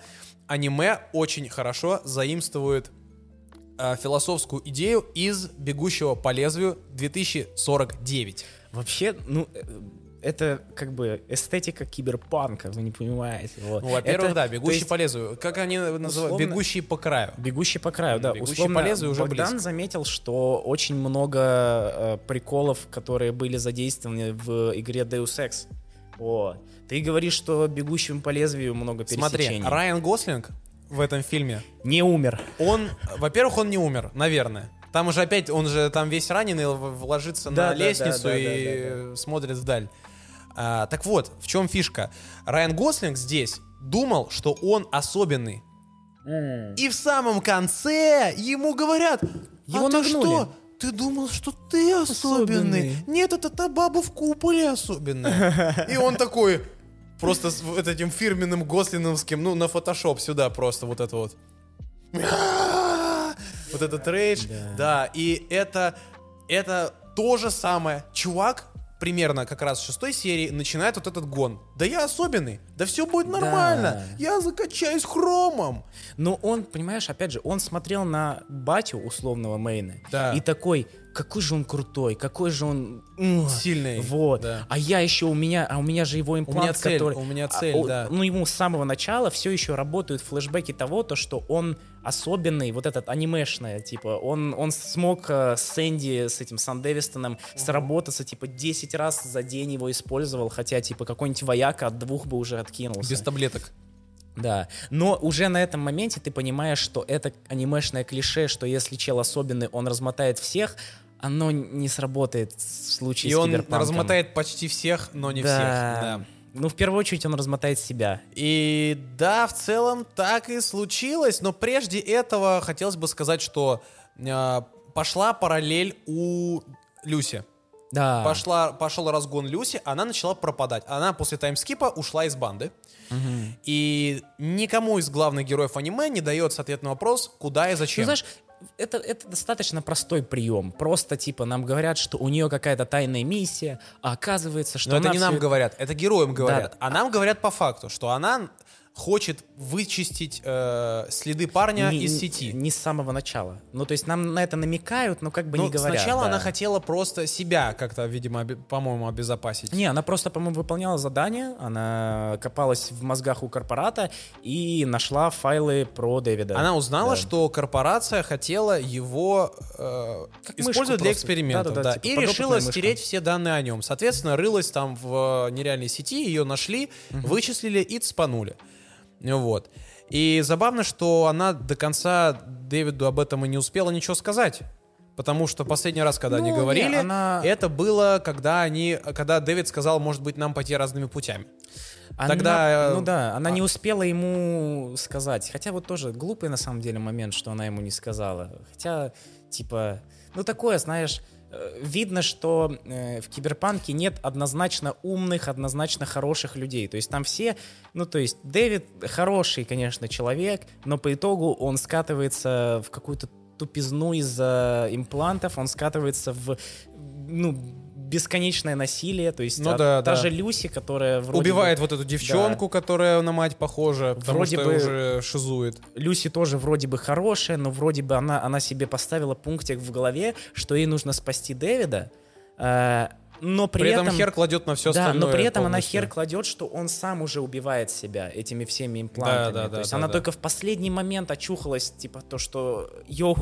Speaker 1: аниме очень хорошо заимствует э, философскую идею из «Бегущего по лезвию» 2049.
Speaker 2: Вообще, ну, э, это как бы эстетика киберпанка, вы не понимаете. Вот.
Speaker 1: Ну, во-первых,
Speaker 2: Это,
Speaker 1: да,
Speaker 2: то
Speaker 1: «Бегущий
Speaker 2: есть,
Speaker 1: по лезвию». Как они называют?
Speaker 2: условно-
Speaker 1: «Бегущий по краю».
Speaker 2: Бегущий по краю, да.
Speaker 1: Бегущий
Speaker 2: Условно,
Speaker 1: по лезвию уже
Speaker 2: Богдан
Speaker 1: близко.
Speaker 2: заметил, что очень много э, приколов, которые были задействованы в игре Deus Ex. Вот. Ты говоришь, что бегущим по лезвию много
Speaker 1: Смотри,
Speaker 2: пересечений.
Speaker 1: Райан Гослинг в этом фильме,
Speaker 2: Не умер.
Speaker 1: он, во-первых, он не умер, наверное. Там уже опять, он же там весь раненый, в- ложится
Speaker 2: Да,
Speaker 1: на
Speaker 2: да,
Speaker 1: лестницу
Speaker 2: да, да,
Speaker 1: и смотрит вдаль. А, так вот, в чем фишка? Райан Гослинг здесь думал, что он особенный. И в самом конце ему говорят,
Speaker 2: Его
Speaker 1: а ты что? Ты думал, что ты особенный?
Speaker 2: Особенный.
Speaker 1: Нет, это та баба в куполе особенная. И он такой, просто с вот этим фирменным гослиновским, ну, на фотошоп сюда просто вот это вот. Вот этот рейдж. Да, и это, это то же самое. Чувак примерно как раз в шестой серии начинает вот этот гон. Да я особенный, да все будет нормально, я закачаюсь хромом.
Speaker 2: Но он, понимаешь, опять же, он смотрел на батю условного Мейна
Speaker 1: Да.
Speaker 2: и такой, какой же он крутой, какой же он
Speaker 1: Сильный,
Speaker 2: Вот.
Speaker 1: да.
Speaker 2: А я еще у меня, а у меня же его имплант,
Speaker 1: меня цель,
Speaker 2: который,
Speaker 1: у меня
Speaker 2: а,
Speaker 1: цель,
Speaker 2: о-
Speaker 1: да.
Speaker 2: Ну ему с самого начала все еще работают флешбеки того, то что он особенный, вот этот анимешное, типа, он он смог э, с Сэнди, с этим Сан Дэвистоном сработаться, типа 10 раз за день его использовал, хотя типа какой-нибудь вояка от двух бы уже откинулся.
Speaker 1: Без таблеток.
Speaker 2: Да, но уже на этом моменте ты понимаешь, что это анимешное клише, что если чел особенный, он размотает всех, оно не сработает в случае
Speaker 1: И
Speaker 2: с
Speaker 1: он размотает почти всех, но не всех.
Speaker 2: да.
Speaker 1: Да.
Speaker 2: Ну, в первую очередь он размотает себя.
Speaker 1: И да, в целом так и случилось, но прежде этого хотелось бы сказать, что э, пошла параллель у Люси.
Speaker 2: Да.
Speaker 1: Пошла, пошел разгон Люси, она начала пропадать. Она после таймскипа ушла из банды. И никому из главных героев аниме не дается ответ на вопрос, куда и зачем.
Speaker 2: Ну, знаешь, это, это достаточно простой прием. Просто, типа, нам говорят, что у нее какая-то тайная миссия, а оказывается, что
Speaker 1: Но это не нам
Speaker 2: это-
Speaker 1: говорят, это героям говорят.
Speaker 2: Да.
Speaker 1: А нам говорят по факту, что она хочет вычистить э, следы парня
Speaker 2: не,
Speaker 1: из
Speaker 2: не-
Speaker 1: сети.
Speaker 2: Не с самого начала. Ну, то есть нам на это намекают, но как бы
Speaker 1: Ну,
Speaker 2: не говорят.
Speaker 1: сначала
Speaker 2: да.
Speaker 1: она хотела просто себя как-то, видимо, по-моему, обезопасить.
Speaker 2: Не, она просто, по-моему, выполняла задание, она копалась в мозгах у корпората и нашла файлы про Дэвида.
Speaker 1: Она узнала,
Speaker 2: Да.
Speaker 1: что корпорация хотела его э,
Speaker 2: Как
Speaker 1: использовать для экспериментов,
Speaker 2: Да-да-да,
Speaker 1: да,
Speaker 2: типа
Speaker 1: и решила
Speaker 2: мышка.
Speaker 1: стереть все данные о нем. Соответственно, рылась там в э, нереальной сети, ее нашли, вычислили и цпанули. Вот. И забавно, что она до конца Дэвиду об этом и не успела ничего сказать. Потому что последний раз, когда они
Speaker 2: Ну, не,
Speaker 1: говорили,
Speaker 2: она-
Speaker 1: это было, когда они, когда Дэвид сказал, может быть, нам пойти разными путями.
Speaker 2: Она-
Speaker 1: тогда, э,
Speaker 2: Ну да, она
Speaker 1: а-
Speaker 2: не успела ему сказать. Хотя вот тоже глупый на самом деле момент, что она ему не сказала. Хотя, типа, ну такое, знаешь, э, видно, что э, в киберпанке нет однозначно умных, однозначно хороших людей. То есть там все, ну то есть Дэвид хороший, конечно, человек, но по итогу он скатывается в какую-то тупизну из-за имплантов, он скатывается в, ну, бесконечное насилие, то есть
Speaker 1: Ну
Speaker 2: а
Speaker 1: да,
Speaker 2: та
Speaker 1: да.
Speaker 2: же Люси, которая вроде бы-
Speaker 1: Убивает вот эту девчонку, которая на мать похожа, потому
Speaker 2: Вроде
Speaker 1: что
Speaker 2: бы-
Speaker 1: уже шизует.
Speaker 2: Люси тоже вроде бы хорошая, но вроде бы она, она себе поставила пунктик в голове, что ей нужно спасти Дэвида, э, но при,
Speaker 1: При, этом, хер кладет на все
Speaker 2: да,
Speaker 1: остальное.
Speaker 2: но при этом она
Speaker 1: полностью.
Speaker 2: хер кладет, что он сам уже убивает себя этими всеми имплантами.
Speaker 1: Да, да,
Speaker 2: То
Speaker 1: да,
Speaker 2: есть
Speaker 1: да,
Speaker 2: она
Speaker 1: да.
Speaker 2: только в последний момент очухалась, типа то, что йоу,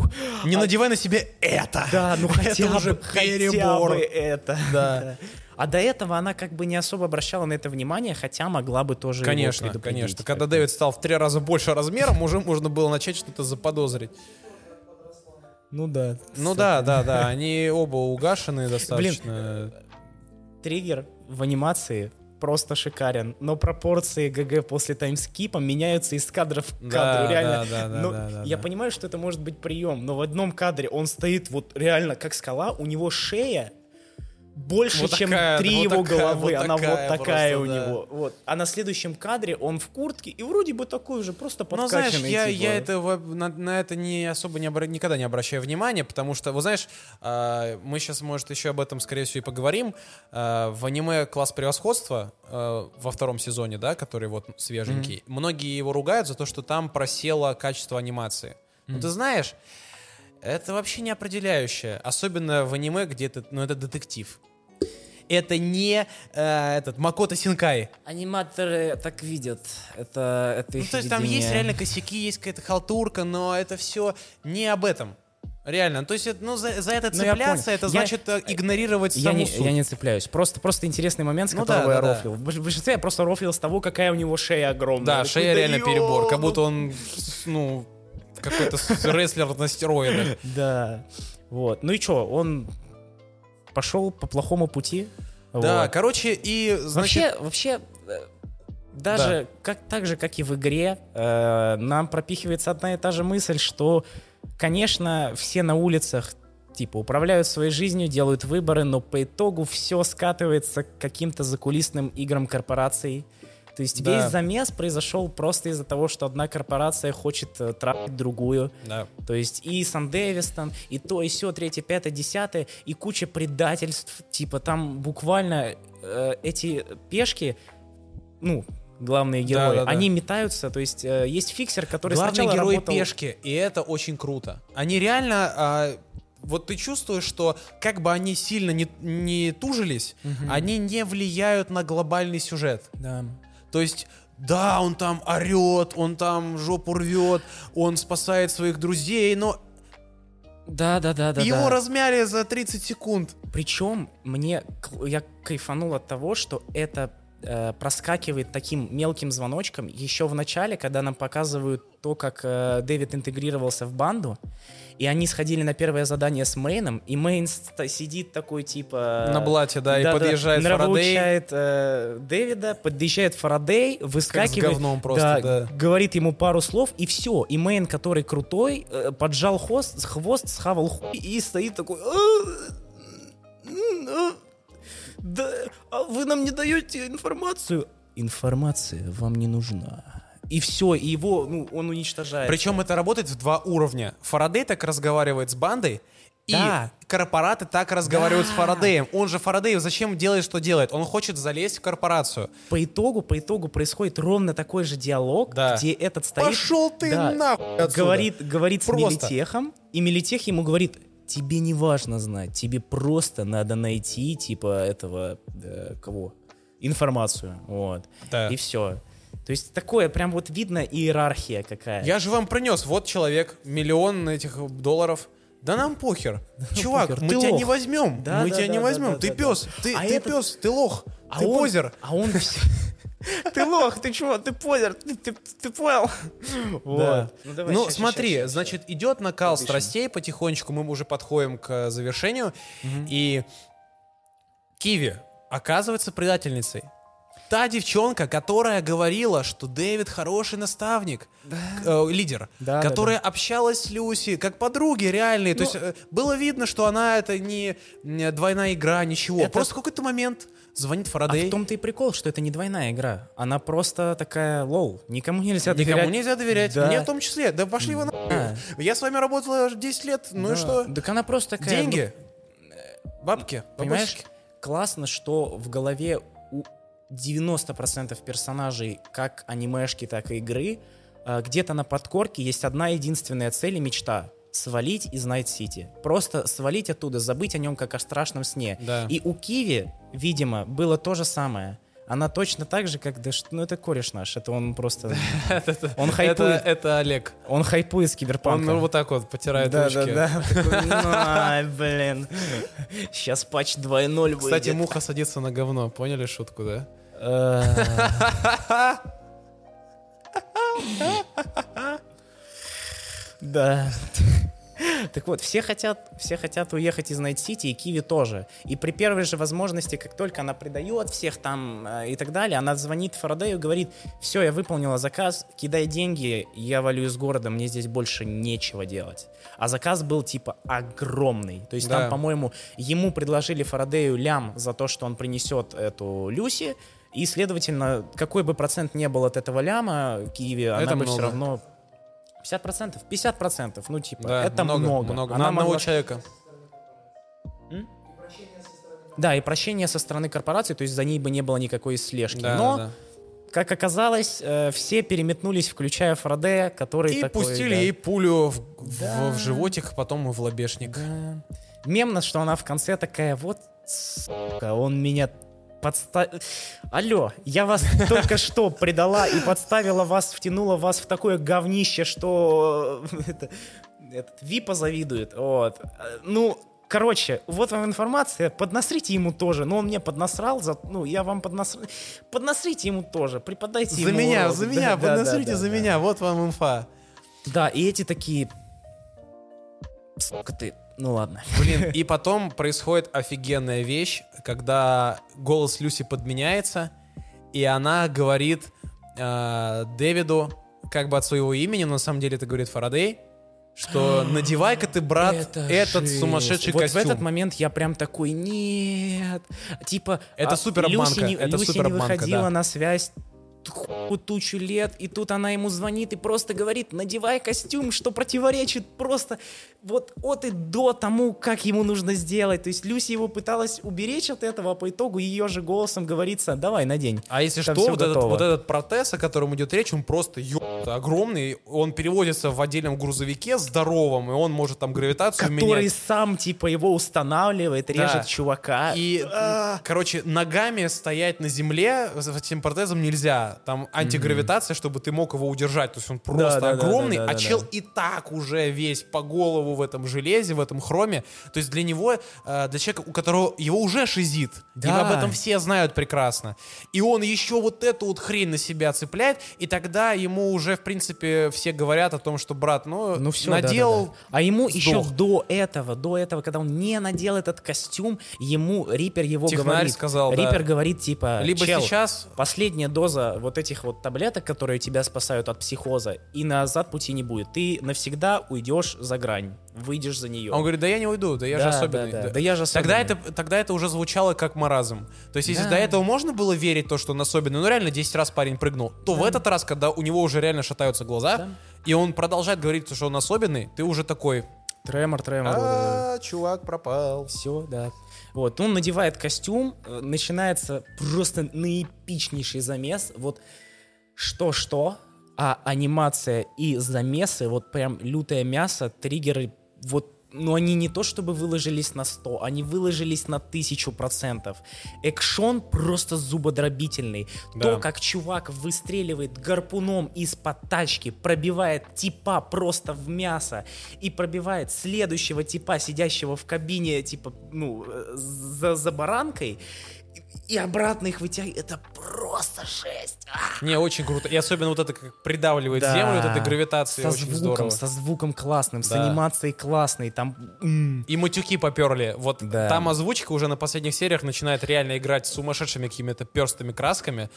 Speaker 1: Не надевай на себе это.
Speaker 2: да, ну хотя
Speaker 1: это уже
Speaker 2: бы, хотя
Speaker 1: перебор.
Speaker 2: бы это.
Speaker 1: Да.
Speaker 2: А до этого она как бы не особо обращала на это внимание, хотя могла бы тоже его
Speaker 1: Конечно, конечно. Когда. Дэвид стал в три раза больше размером, уже можно было начать что-то заподозрить.
Speaker 2: Ну да.
Speaker 1: Ну да, да, да. Они оба угашены достаточно.
Speaker 2: Триггер в анимации просто шикарен, но пропорции ГГ после таймскипа меняются из кадра в
Speaker 1: Да,
Speaker 2: кадр. реально.
Speaker 1: да, да, да,
Speaker 2: Ну,
Speaker 1: да, да,
Speaker 2: я
Speaker 1: да.
Speaker 2: понимаю, что это может быть прием, но в одном кадре он стоит вот реально как скала, у него шея больше,
Speaker 1: Вот
Speaker 2: чем
Speaker 1: такая,
Speaker 2: три
Speaker 1: вот
Speaker 2: его
Speaker 1: такая,
Speaker 2: головы.
Speaker 1: вот
Speaker 2: Она
Speaker 1: такая
Speaker 2: вот такая
Speaker 1: просто,
Speaker 2: у
Speaker 1: да.
Speaker 2: него. Вот. А на следующем кадре он в куртке и вроде бы такой же, просто
Speaker 1: Ну,
Speaker 2: подкачанный.
Speaker 1: знаешь, я,
Speaker 2: типа.
Speaker 1: я это, на, на это не особо не обра- никогда не обращаю внимания, потому что, вы знаешь, а, мы сейчас, может, еще об этом, скорее всего, и поговорим. А, в аниме «Класс превосходства» а, во втором сезоне, да, который вот свеженький, многие его ругают за то, что там просело качество анимации. Ну, ты знаешь, это вообще не определяющее, особенно в аниме, где это, ну, это детектив. Это не э, этот Макото Синкай.
Speaker 2: Аниматоры так видят. Это, это
Speaker 1: Ну,
Speaker 2: их
Speaker 1: то есть там есть
Speaker 2: видение.
Speaker 1: реально косяки, есть какая-то халтурка, но это все не об этом. Реально. То есть, это, ну, за, за это
Speaker 2: Ну, я
Speaker 1: цепляться,
Speaker 2: понял.
Speaker 1: это
Speaker 2: Я-
Speaker 1: значит э, игнорировать
Speaker 2: Я
Speaker 1: саму
Speaker 2: не,
Speaker 1: суть.
Speaker 2: я не цепляюсь. Просто, просто интересный момент, с
Speaker 1: Ну
Speaker 2: которого
Speaker 1: да,
Speaker 2: я
Speaker 1: да, да.
Speaker 2: рофлил. В больш- большинстве я просто рофлил с того, какая у него шея огромная.
Speaker 1: Да,
Speaker 2: Я
Speaker 1: шея реально
Speaker 2: «Да
Speaker 1: перебор, как
Speaker 2: ёбу!»
Speaker 1: будто он, ну, какой-то рестлер на стероидах.
Speaker 2: Да. Вот. Ну и что, он пошел по плохому пути.
Speaker 1: Да,
Speaker 2: Вот.
Speaker 1: короче, и, значит...
Speaker 2: Вообще, вообще, э, даже как, так же, как и в игре, э, нам пропихивается одна и та же мысль, что, конечно, все на улицах типа управляют своей жизнью, делают выборы, но по итогу все скатывается к каким-то закулисным играм корпораций. То есть
Speaker 1: Да.
Speaker 2: весь замес произошел просто из-за того, что одна корпорация хочет э, трахать другую.
Speaker 1: Да.
Speaker 2: То есть и Сан Дэвистон, и то, и все, третье, пятое, десятое, и куча предательств. Типа там буквально э, эти пешки, ну, главные герои,
Speaker 1: Да-да-да.
Speaker 2: они метаются. То есть э, есть фиксер, который
Speaker 1: Главные
Speaker 2: сначала
Speaker 1: герои
Speaker 2: работал...
Speaker 1: пешки, и это очень круто. Они реально... а, вот ты чувствуешь, что как бы они сильно не, не тужились, они не влияют на глобальный сюжет.
Speaker 2: Да.
Speaker 1: То есть, да, он там орет, он там жопу рвет, он спасает своих друзей, но
Speaker 2: Да, да, да, да.
Speaker 1: его
Speaker 2: да.
Speaker 1: размяли за 30 секунд.
Speaker 2: Причем мне я кайфанул от того, что это э, проскакивает таким мелким звоночком еще в начале, когда нам показывают то, как э, Дэвид интегрировался в банду, и они сходили на первое задание с Мейном, и Мейн сидит такой типа
Speaker 1: На блате, да, и подъезжает Фарадей.
Speaker 2: нравоучает, э, Дэвида, подъезжает Фарадей, выскакивает,
Speaker 1: говном просто, да.
Speaker 2: говорит ему пару слов, и все. И Мейн, который крутой, э, поджал хвост, хвост, схавал хуй и стоит такой... «А, а, Да, а вы нам не даете информацию? Информация вам не нужна. И все, и его, ну, он уничтожает.
Speaker 1: Причем это работает в два уровня. Фарадей так разговаривает с бандой,
Speaker 2: Да.
Speaker 1: и корпораты так разговаривают с Фарадеем. Он же Фарадей зачем делает, что делает? Он хочет залезть в корпорацию.
Speaker 2: по итогу, по итогу происходит ровно такой же диалог,
Speaker 1: Да.
Speaker 2: где этот стоит...
Speaker 1: Пошел ты
Speaker 2: Да.
Speaker 1: нахуй отсюда.
Speaker 2: говорит, говорит с
Speaker 1: Просто.
Speaker 2: Милитехом, и Милитех ему говорит, тебе не важно знать, тебе просто надо найти, типа, этого, э, кого? Информацию, вот.
Speaker 1: Да.
Speaker 2: И все. То есть такое, прям вот видно иерархия какая.
Speaker 1: Я же вам принес, вот человек, миллион этих долларов. Да нам похер. Чувак,
Speaker 2: похер,
Speaker 1: мы
Speaker 2: ты
Speaker 1: тебя
Speaker 2: лох.
Speaker 1: не возьмем.
Speaker 2: Да,
Speaker 1: мы
Speaker 2: да,
Speaker 1: тебя
Speaker 2: да,
Speaker 1: не
Speaker 2: да,
Speaker 1: возьмем.
Speaker 2: да,
Speaker 1: ты
Speaker 2: да,
Speaker 1: пес. Ты,
Speaker 2: А
Speaker 1: ты
Speaker 2: этот-
Speaker 1: пес, ты лох.
Speaker 2: А
Speaker 1: ты
Speaker 2: он-
Speaker 1: позер.
Speaker 2: А он все... Ты лох, ты чего? Ты позер, ты, ты, ты понял?
Speaker 1: Да.
Speaker 2: Вот. Ну, давай,
Speaker 1: Ну,
Speaker 2: ща,
Speaker 1: смотри,
Speaker 2: ща, ща.
Speaker 1: значит, идет накал
Speaker 2: Отлично.
Speaker 1: страстей потихонечку, мы уже подходим к э, завершению. И Киви оказывается предательницей. Та девчонка, которая говорила, что Дэвид хороший наставник, э, лидер,
Speaker 2: Да, да,
Speaker 1: которая общалась с Люси как подруги реальные. То
Speaker 2: Ну-
Speaker 1: есть э, было видно, что она это не, не двойная игра, ничего.
Speaker 2: Это-
Speaker 1: Просто в какой-то момент звонит
Speaker 2: А
Speaker 1: Фарадей.
Speaker 2: в том-то и прикол, что это не двойная игра. Она просто такая, lol, никому нельзя
Speaker 1: Никому
Speaker 2: доверять.
Speaker 1: нельзя доверять,
Speaker 2: Да.
Speaker 1: мне в том числе. Да пошли вы нахуй.
Speaker 2: Да.
Speaker 1: Я с вами работала 10 лет, ну и
Speaker 2: Да.
Speaker 1: что?
Speaker 2: Так она просто такая...
Speaker 1: Деньги. Бабки.
Speaker 2: ну, понимаешь,
Speaker 1: бабосики.
Speaker 2: классно, что в голове 90% персонажей, как анимешки, так и игры, а, где-то на подкорке есть одна единственная цель и мечта — свалить из Найт-Сити. Просто свалить оттуда, забыть о нем как о страшном сне.
Speaker 1: Да.
Speaker 2: И у Киви, видимо, было то же самое. Она точно так же, как... Да, ну, это кореш наш, это он просто... Он хайпует,
Speaker 1: это Олег.
Speaker 2: он хайпует с
Speaker 1: Он
Speaker 2: киберпанка.
Speaker 1: ну, вот так вот потирает ручки.
Speaker 2: да, да. Такой, «Ну, Ай, блин. Сейчас патч 2.0 будет.
Speaker 1: Кстати, муха садится на говно. Поняли шутку, да?
Speaker 2: Э, Да. Так вот, все хотят, все хотят уехать из Найт-Сити, и Киви тоже. И при первой же возможности, как только она предает всех там э, и так далее, она звонит Фарадею и говорит, все, я выполнила заказ, кидай деньги, я валю из города, мне здесь больше нечего делать. А заказ был типа огромный. То есть
Speaker 1: Да.
Speaker 2: там, по-моему, ему предложили Фарадею лям за то, что он принесет эту Люси, и, следовательно, какой бы процент не был от этого ляма в Киеве, она
Speaker 1: Это
Speaker 2: бы все
Speaker 1: много.
Speaker 2: равно 50%, 50%, ну типа,
Speaker 1: Да,
Speaker 2: это много.
Speaker 1: много.
Speaker 2: Она
Speaker 1: На одного
Speaker 2: могла-
Speaker 1: человека.
Speaker 2: Да, и прощение со стороны корпорации, то есть за ней бы не было никакой слежки.
Speaker 1: Да,
Speaker 2: Но,
Speaker 1: да, да.
Speaker 2: как оказалось, э, все переметнулись, включая Фарадея, который
Speaker 1: И
Speaker 2: такой,
Speaker 1: пустили
Speaker 2: да.
Speaker 1: ей пулю в, в-
Speaker 2: Да.
Speaker 1: в животик, потом в лобешник.
Speaker 2: Да. Мемно, что она в конце такая, вот, сука, он меня подставил. Алло, я вас только что предала и подставила вас, втянула вас в такое говнище, что э, это, этот Випа завидует. Вот. Ну, короче, вот вам информация, поднасрите ему тоже. Ну, он мне поднасрал, за, ну, я вам поднасрал. Поднасрите ему тоже, преподайте
Speaker 1: За
Speaker 2: ему
Speaker 1: меня,
Speaker 2: урок.
Speaker 1: за
Speaker 2: Да,
Speaker 1: меня,
Speaker 2: да, да,
Speaker 1: подносите
Speaker 2: да,
Speaker 1: за
Speaker 2: да.
Speaker 1: меня, вот вам инфа.
Speaker 2: Да, и эти такие... Сука ты, ну ладно.
Speaker 1: Блин, и потом происходит офигенная вещь, когда голос Люси подменяется, и она говорит э, Дэвиду, как бы от своего имени, но на самом деле это говорит Фарадей, что надевай-ка ты, брат, этот
Speaker 2: жесть.
Speaker 1: сумасшедший
Speaker 2: вот
Speaker 1: костюм.
Speaker 2: в этот момент я прям такой, нет. Типа,
Speaker 1: Это
Speaker 2: а,
Speaker 1: супер
Speaker 2: Люси
Speaker 1: обманка,
Speaker 2: не,
Speaker 1: это
Speaker 2: Люси
Speaker 1: супер
Speaker 2: не
Speaker 1: обманка,
Speaker 2: выходила
Speaker 1: да.
Speaker 2: на связь ху- тучу лет, и тут она ему звонит и просто говорит, надевай костюм, что противоречит просто вот от и до тому, как ему нужно сделать. То есть Люси его пыталась уберечь от этого, а по итогу ее же голосом говорится, давай, надень.
Speaker 1: А если
Speaker 2: Там
Speaker 1: что, вот этот, вот этот протез, о котором идет речь, он просто ёпта, огромный. Он переводится в отдельном грузовике здоровом, и он может там гравитацию
Speaker 2: Который
Speaker 1: менять.
Speaker 2: сам, типа, его устанавливает,
Speaker 1: Да.
Speaker 2: режет чувака.
Speaker 1: И,
Speaker 2: А.
Speaker 1: короче, ногами стоять на земле с этим протезом нельзя. Там антигравитация, чтобы ты мог его удержать. То есть он просто
Speaker 2: да, да,
Speaker 1: огромный,
Speaker 2: да, да,
Speaker 1: а
Speaker 2: да,
Speaker 1: чел
Speaker 2: да.
Speaker 1: и так уже весь по голову в этом железе, в этом хроме. То есть для него, э, для человека, у которого его уже шизит, и
Speaker 2: Да.
Speaker 1: об этом все знают прекрасно. И он еще вот эту вот хрень на себя цепляет, и тогда ему уже, в принципе, все говорят о том, что, брат, ну,
Speaker 2: Ну все,
Speaker 1: надел...
Speaker 2: А ему
Speaker 1: сдох.
Speaker 2: еще до этого, до этого, когда он не надел этот костюм, ему Рипер его
Speaker 1: Технарь
Speaker 2: говорит.
Speaker 1: сказал, да.
Speaker 2: Рипер говорит типа,
Speaker 1: Либо
Speaker 2: «Чел,
Speaker 1: сейчас
Speaker 2: Последняя доза вот этих вот таблеток, которые тебя спасают от психоза, и назад пути не будет. Ты навсегда уйдешь за грань, выйдешь за нее.
Speaker 1: Он говорит, да я не уйду, да я же
Speaker 2: Да,
Speaker 1: особенный.
Speaker 2: да, да, да я же
Speaker 1: Тогда
Speaker 2: особенный.
Speaker 1: это, тогда это уже звучало как маразм. То есть, если
Speaker 2: Да.
Speaker 1: до этого можно было верить то, что он особенный, ну реально 10 раз парень прыгнул, то в этот раз, когда у него уже реально шатаются глаза,
Speaker 2: Да.
Speaker 1: и он продолжает говорить, что он особенный, ты уже такой,
Speaker 2: Тремор, тремор.
Speaker 1: а, чувак пропал.
Speaker 2: Все, да. Вот, он надевает костюм, э, начинается просто наэпичнейший замес. Вот что-что, а анимация и замесы, вот прям лютое мясо, триггеры, вот но они не то чтобы выложились на 100, они выложились на 1000%. Экшон просто зубодробительный.
Speaker 1: Да.
Speaker 2: То, как чувак выстреливает гарпуном из-под тачки, пробивает типа просто в мясо и пробивает следующего типа, сидящего в кабине, типа, ну, э, за, за баранкой, и обратно их вытягивает. Это просто жесть. А!
Speaker 1: Не, очень круто. И особенно вот это, как придавливает
Speaker 2: Да.
Speaker 1: землю, вот этой гравитацией,
Speaker 2: со
Speaker 1: очень
Speaker 2: звуком,
Speaker 1: здорово.
Speaker 2: со звуком классным, с
Speaker 1: Да.
Speaker 2: анимацией классной, там...
Speaker 1: И матюки поперли. Вот
Speaker 2: Да.
Speaker 1: там озвучка уже на последних сериях начинает реально играть с сумасшедшими какими-то перстыми красками.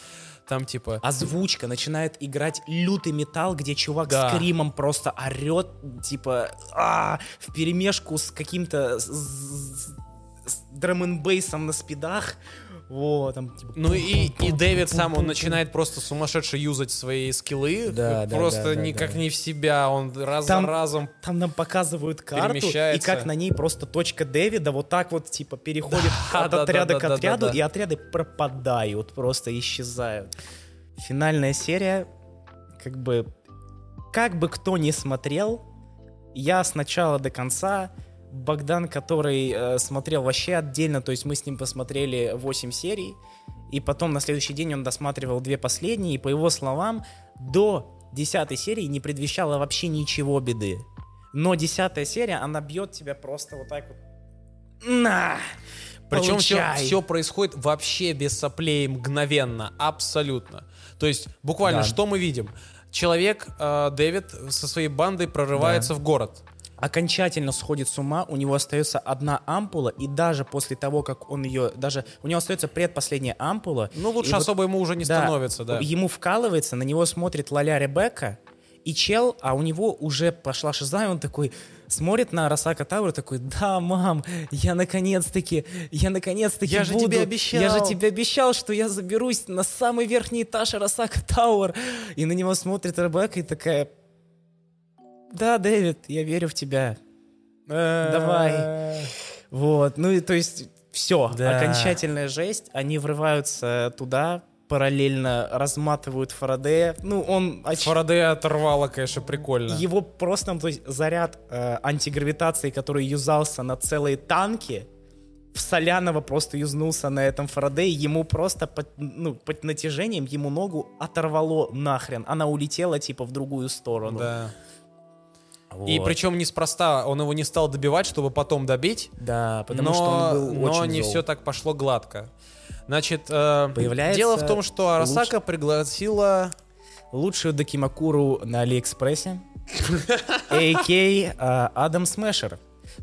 Speaker 1: Там типа...
Speaker 2: Озвучка начинает играть лютый металл, где чувак
Speaker 1: Да.
Speaker 2: с кримом просто орет, типа, а, в перемешку с каким-то с, с- с драм-н-бейсом на спидах. Вот, там, типа,
Speaker 1: Ну и, и Дэвид сам, он начинает просто сумасшедше юзать свои скиллы.
Speaker 2: Да,
Speaker 1: просто
Speaker 2: да, да,
Speaker 1: никак
Speaker 2: да.
Speaker 1: не в себя. Он раз
Speaker 2: Там-
Speaker 1: за разом.
Speaker 2: Там нам показывают карту, и как на ней просто точка Дэвида вот так вот, типа, переходит
Speaker 1: Да,
Speaker 2: от
Speaker 1: да,
Speaker 2: отряда
Speaker 1: да,
Speaker 2: к
Speaker 1: да, да,
Speaker 2: отряду,
Speaker 1: да.
Speaker 2: и отряды пропадают, просто исчезают. Финальная серия, как бы, как бы кто ни смотрел, я с начала до конца, Богдан, который э, смотрел вообще отдельно, то есть мы с ним посмотрели 8 серий, и потом на следующий день он досматривал две последние, и по его словам, до 10 серии не предвещало вообще ничего беды. Но 10 серия, она бьет тебя просто вот так вот. На!
Speaker 1: Причем все, все происходит вообще без соплей мгновенно. Абсолютно. То есть, буквально,
Speaker 2: Да.
Speaker 1: что мы видим? Человек, э, Дэвид, со своей бандой прорывается в город.
Speaker 2: Окончательно сходит с ума, у него остается одна ампула, и даже после того, как он ее, даже у него остается предпоследняя ампула.
Speaker 1: Ну, лучше
Speaker 2: и вот-
Speaker 1: особо ему уже не
Speaker 2: да,
Speaker 1: становится, да.
Speaker 2: Ему вкалывается, на него смотрит Лаля Ребекка, и чел, а у него уже пошла шиза, и он такой смотрит на Росака Тауэр, такой, да, мам, я наконец-таки, я наконец-таки
Speaker 1: Я же
Speaker 2: буду-
Speaker 1: тебе обещал».
Speaker 2: Я же тебе обещал, что я заберусь на самый верхний этаж Росака Тауэр. И на него смотрит Ребекка и такая, да, Дэвид, я верю в тебя. Давай. Вот, ну и то есть все,
Speaker 1: Да.
Speaker 2: окончательная жесть. Они врываются туда, параллельно разматывают Фарадея. Ну, он... оч-
Speaker 1: Фарадея оторвало, конечно, прикольно.
Speaker 2: Его просто, ну, то есть заряд э, антигравитации, который юзался на целые танки, в Солянова просто юзнулся на этом Фарадее, ему просто под, ну, под натяжением ему ногу оторвало нахрен. Она улетела типа в другую сторону.
Speaker 1: Да.
Speaker 2: Вот.
Speaker 1: И причем неспроста, он его не стал добивать, чтобы потом добить,
Speaker 2: Да, потому
Speaker 1: но,
Speaker 2: что он был
Speaker 1: но
Speaker 2: очень
Speaker 1: не
Speaker 2: зол.
Speaker 1: все так пошло гладко. Значит, э,
Speaker 2: Появляется
Speaker 1: дело в том, что Арасака пригласила...
Speaker 2: лучшую Докимакуру на Алиэкспрессе, а.к. э, Адам Смешер.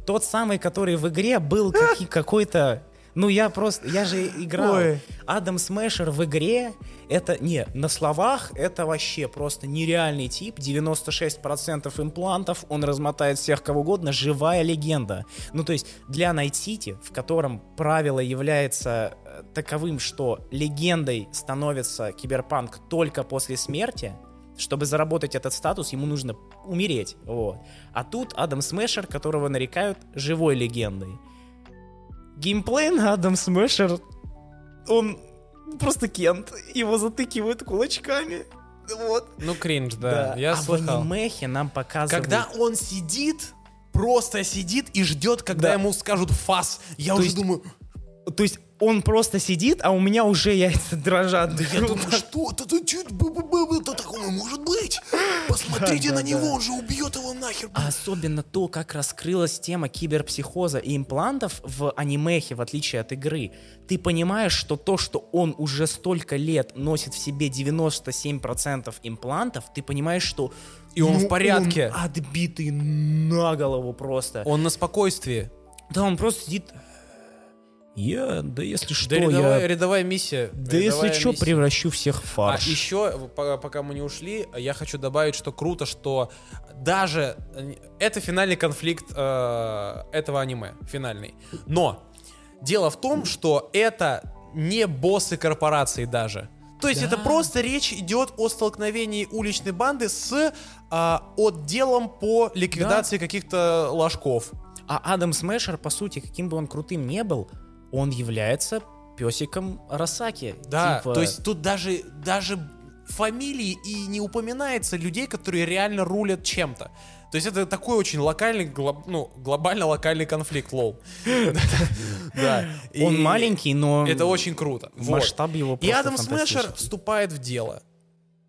Speaker 2: Тот самый, который в игре был какой-то... Ну, я просто... Я же играл.
Speaker 1: Ой.
Speaker 2: Адам Смешер в игре, это... Не, на словах это вообще просто нереальный тип. 96% имплантов, он размотает всех кого угодно. Живая легенда. Ну, то есть для Найт-Сити, в котором правило является э, таковым, что легендой становится киберпанк только после смерти, чтобы заработать этот статус, ему нужно умереть. Вот. А тут Адам Смешер, которого нарекают живой легендой. Геймплей на Адам Смешер, он просто Кент. Его затыкивают кулачками. Вот.
Speaker 1: Ну, кринж, да, я
Speaker 2: а
Speaker 1: слыхал.
Speaker 2: в анимехе нам показывают...
Speaker 1: Когда он сидит, просто сидит и ждет, когда
Speaker 2: Да.
Speaker 1: ему скажут фас, я
Speaker 2: То
Speaker 1: уже
Speaker 2: есть-
Speaker 1: думаю,
Speaker 2: То есть он просто сидит, а у меня уже яйца дрожат.
Speaker 1: я думаю, что это, это, чё это, такое может быть? Посмотрите
Speaker 2: Да,
Speaker 1: на
Speaker 2: да,
Speaker 1: него,
Speaker 2: да.
Speaker 1: он же убьет его нахер.
Speaker 2: А особенно то, как раскрылась тема киберпсихоза и имплантов в анимехе, в отличие от игры. Ты понимаешь, что то, что он уже столько лет носит в себе 97% имплантов, ты понимаешь, что...
Speaker 1: И он в
Speaker 2: ну,
Speaker 1: порядке.
Speaker 2: он отбитый на голову просто.
Speaker 1: Он на спокойствии.
Speaker 2: Да, он просто сидит... Я, да если что,
Speaker 1: Да, рядовая,
Speaker 2: я...
Speaker 1: рядовая миссия.
Speaker 2: Да если
Speaker 1: рядовая
Speaker 2: что,
Speaker 1: миссия.
Speaker 2: превращу всех в
Speaker 1: А
Speaker 2: фарш.
Speaker 1: еще, по- пока мы не ушли, я хочу добавить, что круто, что даже э, это финальный конфликт э, этого аниме, финальный. Но дело в том, что это не боссы корпорации даже. То есть это просто речь идет о столкновении уличной банды с а, отделом по ликвидации каких-то ложков.
Speaker 2: А Адам Смешер, по сути, каким бы он крутым не был, он является песиком Росаки.
Speaker 1: Да,
Speaker 2: Типа,
Speaker 1: то есть тут даже, даже фамилии и не упоминается людей, которые реально рулят чем-то. То есть это такой очень локальный, глоб- ну, глобально локальный конфликт, лол. Да.
Speaker 2: Он маленький, но
Speaker 1: Это очень круто.
Speaker 2: Масштаб его
Speaker 1: И Адам Смешер вступает в дело.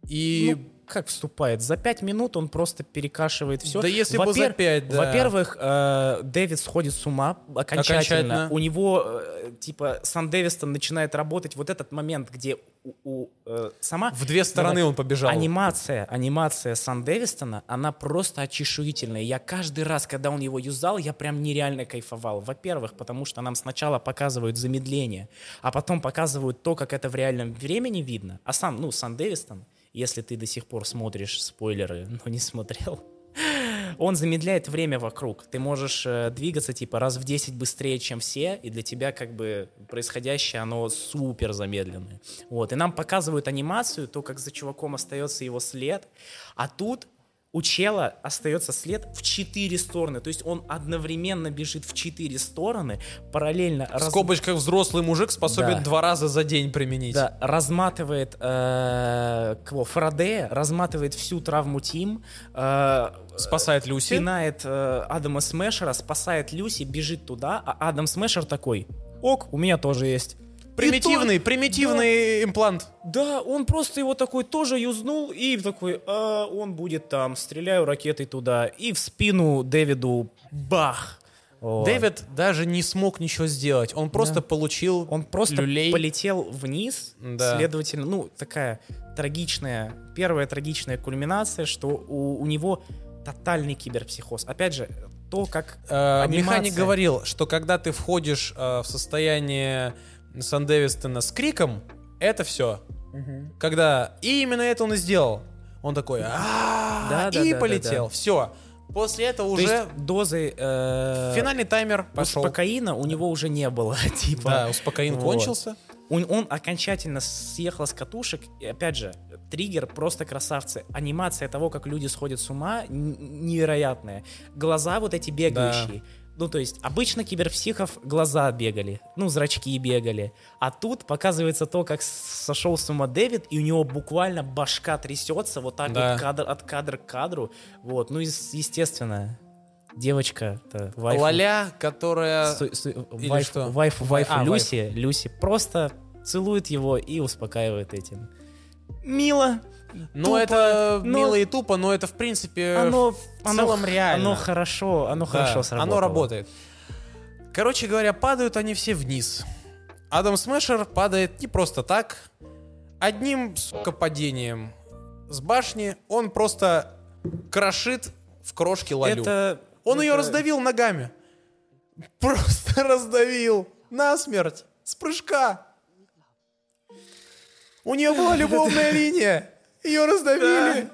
Speaker 1: И
Speaker 2: Ну, как вступает? За пять минут он просто перекашивает все.
Speaker 1: Да если бы за пять, да.
Speaker 2: Во-первых, э, Дэвид сходит с ума окончательно.
Speaker 1: Окончательно.
Speaker 2: У него, э, типа, Сан Дэвистон начинает работать. Вот этот момент, где у, у, э, сама...
Speaker 1: в две стороны
Speaker 2: Давай.
Speaker 1: он побежал.
Speaker 2: Анимация, анимация Сан Дэвистона, она просто очешуительная. Я каждый раз, когда он его юзал, я прям нереально кайфовал. Во-первых, потому что нам сначала показывают замедление, а потом показывают то, как это в реальном времени видно. А сам, ну, Сан Дэвистон, если ты до сих пор смотришь спойлеры, но не смотрел, он замедляет время вокруг. Ты можешь э, двигаться типа раз в 10 быстрее, чем все, и для тебя как бы происходящее, оно супер замедленное. Вот. И нам показывают анимацию, то, как за чуваком остается его след, а тут у чела остается след в четыре стороны. То есть он одновременно бежит в четыре стороны, параллельно...
Speaker 1: В
Speaker 2: раз-
Speaker 1: скобочках взрослый мужик способен
Speaker 2: Да.
Speaker 1: два раза за день применить.
Speaker 2: да, разматывает э, кого? Фарадея, разматывает всю травму Тим, э,
Speaker 1: Спасает Люси.
Speaker 2: пинает э, Адама Смешера, спасает Люси, бежит туда, а Адам Смешер такой, ок, у меня тоже есть.
Speaker 1: Примитивный,
Speaker 2: то-
Speaker 1: примитивный имплант.
Speaker 2: Да, он просто его такой тоже юзнул и такой, «А, он будет там, стреляю ракетой туда и в спину Дэвиду бах. Вот.
Speaker 1: Дэвид даже не смог ничего сделать. Он просто получил
Speaker 2: Он просто
Speaker 1: люлей.
Speaker 2: полетел вниз,
Speaker 1: Да.
Speaker 2: следовательно, ну, такая трагичная, первая трагичная кульминация, что у, у него тотальный киберпсихоз. Опять же, то, как
Speaker 1: Э,
Speaker 2: анимация.
Speaker 1: Механик говорил, что когда ты входишь э, в состояние Сан Дэвистона с криком, это все. Когда и именно это он и сделал. Он такой, «А-а-а»,
Speaker 2: Да, да,
Speaker 1: и
Speaker 2: да, да,
Speaker 1: полетел.
Speaker 2: да.
Speaker 1: Все. После этого
Speaker 2: То
Speaker 1: уже
Speaker 2: есть дозы э,
Speaker 1: финальный таймер пошел.
Speaker 2: успокоина у него уже не было, типа.
Speaker 1: Да, успокоин
Speaker 2: Вот.
Speaker 1: кончился.
Speaker 2: Он, он окончательно съехал с катушек. И опять же, триггер просто красавцы. Анимация того, как люди сходят с ума, невероятная. Глаза вот эти бегающие. Ну, то есть, обычно киберпсихов глаза бегали, ну, зрачки бегали. А тут показывается то, как сошел с ума Дэвид, и у него буквально башка трясется вот так
Speaker 1: Да.
Speaker 2: вот кадр, от кадра к кадру. Вот, ну, естественно, девочка-то, вайфу.
Speaker 1: Лоля, которая...
Speaker 2: Су- су-
Speaker 1: или
Speaker 2: вайфу,
Speaker 1: что?
Speaker 2: вайфу, вайфу
Speaker 1: А,
Speaker 2: Люси, Люси просто целует его и успокаивает этим. Мило. Тупо,
Speaker 1: это
Speaker 2: но
Speaker 1: мило и тупо, но это, в принципе,
Speaker 2: Оно,
Speaker 1: в
Speaker 2: оно,
Speaker 1: целом реально.
Speaker 2: Оно хорошо, оно
Speaker 1: Да,
Speaker 2: хорошо сработало.
Speaker 1: Оно работает. Короче говоря, падают они все вниз. Адам Смешер падает не просто так. Одним, сука, падением с башни он просто крошит в крошки Лалю.
Speaker 2: Это...
Speaker 1: Он ее
Speaker 2: это-
Speaker 1: раздавил ногами. Просто раздавил. Насмерть. С прыжка. У нее была любовная линия. Ее раздавили.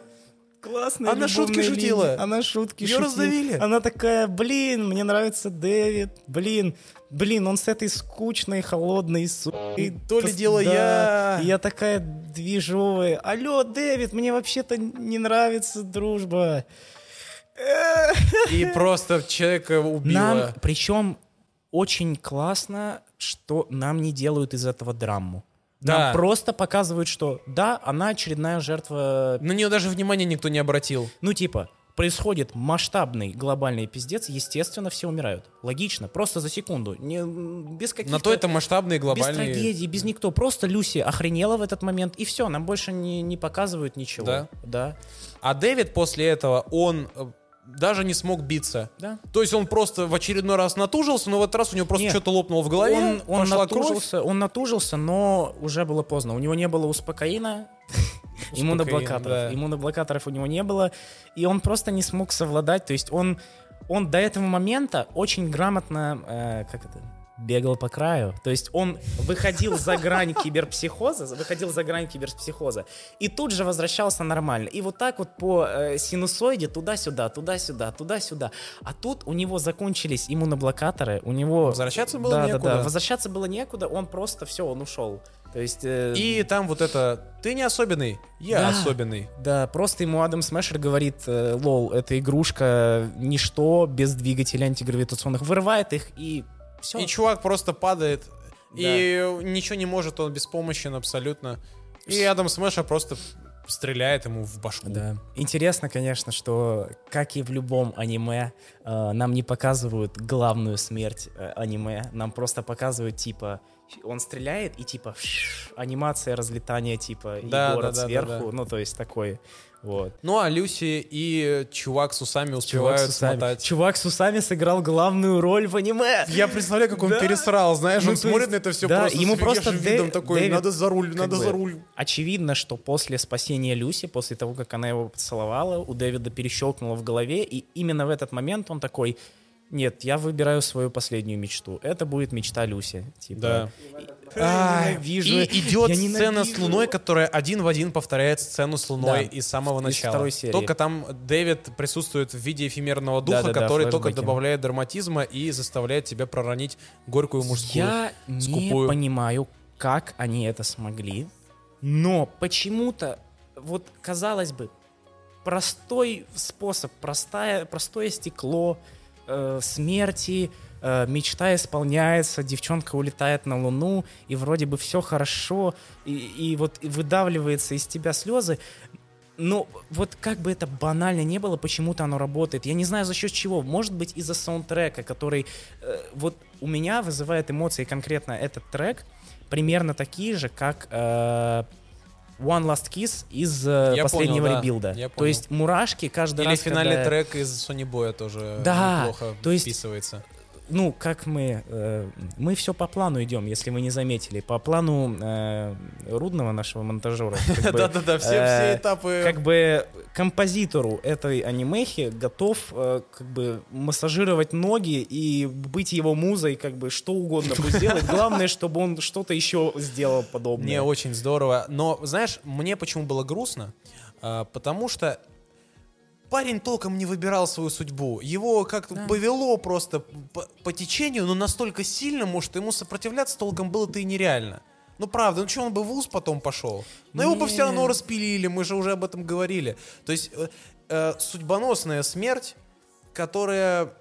Speaker 2: Классная
Speaker 1: Она шутки шутила.
Speaker 2: Она шутки шутила.
Speaker 1: раздавили.
Speaker 2: Она такая, блин, мне нравится Дэвид. Блин, блин, он с этой скучной, холодной сукой.
Speaker 1: То ли дело
Speaker 2: да.
Speaker 1: я.
Speaker 2: И Я такая движовая. Алло, Дэвид, мне вообще-то не нравится дружба.
Speaker 1: И просто человека убила.
Speaker 2: Нам, причем, очень классно, что нам не делают из этого драму.
Speaker 1: Да.
Speaker 2: Нам просто показывают, что да, она очередная жертва
Speaker 1: На нее даже внимания никто не обратил.
Speaker 2: Ну, типа, происходит масштабный глобальный пиздец, естественно, все умирают. Логично, просто за секунду. Не, без каких-то...
Speaker 1: На то это масштабные
Speaker 2: без
Speaker 1: глобальные...
Speaker 2: трагедии, без никто. Просто Люси охренела в этот момент, и все, нам больше не, не показывают ничего.
Speaker 1: Да.
Speaker 2: Да.
Speaker 1: А Дэвид после этого, он э, даже не смог биться.
Speaker 2: Да.
Speaker 1: То есть он просто в очередной раз натужился, но в этот раз у него просто
Speaker 2: Нет.
Speaker 1: что-то лопнуло в голове,
Speaker 2: Он, он
Speaker 1: пошла кровь.
Speaker 2: натужился, он натужился, но уже было поздно. У него не было успокоина, иммуноблокаторов.
Speaker 1: да.
Speaker 2: Иммуноблокаторов у него не было, и он просто не смог совладать. То есть он, он до этого момента очень грамотно, э, как это, бегал по краю. То есть он выходил за грань киберпсихоза, выходил за грань киберпсихоза, и тут же возвращался нормально. И вот так вот по э, синусоиде туда-сюда, туда-сюда, туда-сюда. А тут у него закончились иммуноблокаторы, у него...
Speaker 1: Возвращаться было
Speaker 2: да,
Speaker 1: некуда.
Speaker 2: Да, да, возвращаться было некуда, он просто все, он ушел. То есть... э,
Speaker 1: И там вот это, ты не особенный, я
Speaker 2: Да.
Speaker 1: особенный.
Speaker 2: Да, просто ему Адам Смешер говорит, э, лол, эта игрушка ничто без двигателей антигравитационных, вырывает их и все.
Speaker 1: И чувак просто падает, и ничего не может, он беспомощен абсолютно. И Адам Смеша просто стреляет ему в башку.
Speaker 2: Да. Интересно, конечно, что, как и в любом аниме, э, нам не показывают главную смерть э, аниме. Нам просто показывают, типа, он стреляет, и типа анимация разлетания, типа,
Speaker 1: Да,
Speaker 2: и город
Speaker 1: да, да,
Speaker 2: сверху.
Speaker 1: да, да.
Speaker 2: Ну, то есть такой. Вот.
Speaker 1: Ну а Люси и чувак с усами
Speaker 2: Чувак
Speaker 1: успевают
Speaker 2: с, усами.
Speaker 1: смотать.
Speaker 2: Чувак с усами сыграл главную роль в аниме.
Speaker 1: Я представляю, как он
Speaker 2: Да.
Speaker 1: пересрал, знаешь,
Speaker 2: Ну,
Speaker 1: он смотрит
Speaker 2: есть,
Speaker 1: на это все
Speaker 2: да,
Speaker 1: просто
Speaker 2: ему
Speaker 1: с
Speaker 2: просто
Speaker 1: свежим видом
Speaker 2: Дэ-
Speaker 1: такой,
Speaker 2: Дэвид,
Speaker 1: надо за руль,
Speaker 2: как
Speaker 1: надо
Speaker 2: бы,
Speaker 1: за руль.
Speaker 2: Очевидно, что после спасения Люси, после того, как она его поцеловала, у Дэвида перещелкнуло в голове, и именно в этот момент он такой, нет, я выбираю свою последнюю мечту. Это будет мечта Люси. Типа,
Speaker 1: Да.
Speaker 2: «Ай, вижу.
Speaker 1: И идет
Speaker 2: я
Speaker 1: сцена с
Speaker 2: ненавижу».
Speaker 1: Луной, которая один в один повторяет сцену с Луной
Speaker 2: Да.
Speaker 1: из самого
Speaker 2: Из
Speaker 1: начала.
Speaker 2: второй серии.
Speaker 1: Только там Дэвид присутствует в виде эфемерного духа,
Speaker 2: Да-да-да,
Speaker 1: который только
Speaker 2: флешбеки.
Speaker 1: добавляет драматизма и заставляет тебя проронить горькую мужскую.
Speaker 2: Я не
Speaker 1: скупую.
Speaker 2: понимаю, как они это смогли, но почему-то, вот казалось бы, простой способ, простая, простое стекло э, смерти, э, мечта исполняется, девчонка улетает на Луну, и вроде бы все хорошо, и, и вот выдавливается из тебя слезы. Но вот как бы это банально не было, почему-то оно работает. Я не знаю за счет чего. Может быть из-за саундтрека, который э, вот у меня вызывает эмоции конкретно этот трек, примерно такие же, как э, One Last Kiss из
Speaker 1: Я
Speaker 2: последнего
Speaker 1: понял, да.
Speaker 2: ребилда.
Speaker 1: Я
Speaker 2: То
Speaker 1: понял.
Speaker 2: есть мурашки каждый
Speaker 1: Или
Speaker 2: раз,
Speaker 1: финальный
Speaker 2: когда-
Speaker 1: трек из Sony Boy тоже
Speaker 2: Да,
Speaker 1: неплохо
Speaker 2: то есть-
Speaker 1: вписывается.
Speaker 2: Ну, как мы, э, мы все по плану идем, если вы не заметили, по плану э, Рудного нашего монтажера.
Speaker 1: Да-да-да, все,
Speaker 2: э,
Speaker 1: все этапы.
Speaker 2: Как бы композитору этой анимехи готов э, как бы массажировать ноги и быть его музой, как бы что угодно пусть сделать. Главное, чтобы он что-то еще сделал подобное.
Speaker 1: Мне очень здорово. Но, знаешь, мне почему было грустно? А, потому что парень толком не выбирал свою судьбу. Его как-то
Speaker 2: Да.
Speaker 1: повело просто по, по течению, но настолько сильному, что ему сопротивляться толком было-то и нереально. Ну правда, ну что, он бы в ВУЗ потом пошел? Но его бы все равно распилили, мы же уже об этом говорили. То есть э, э, судьбоносная смерть, которая,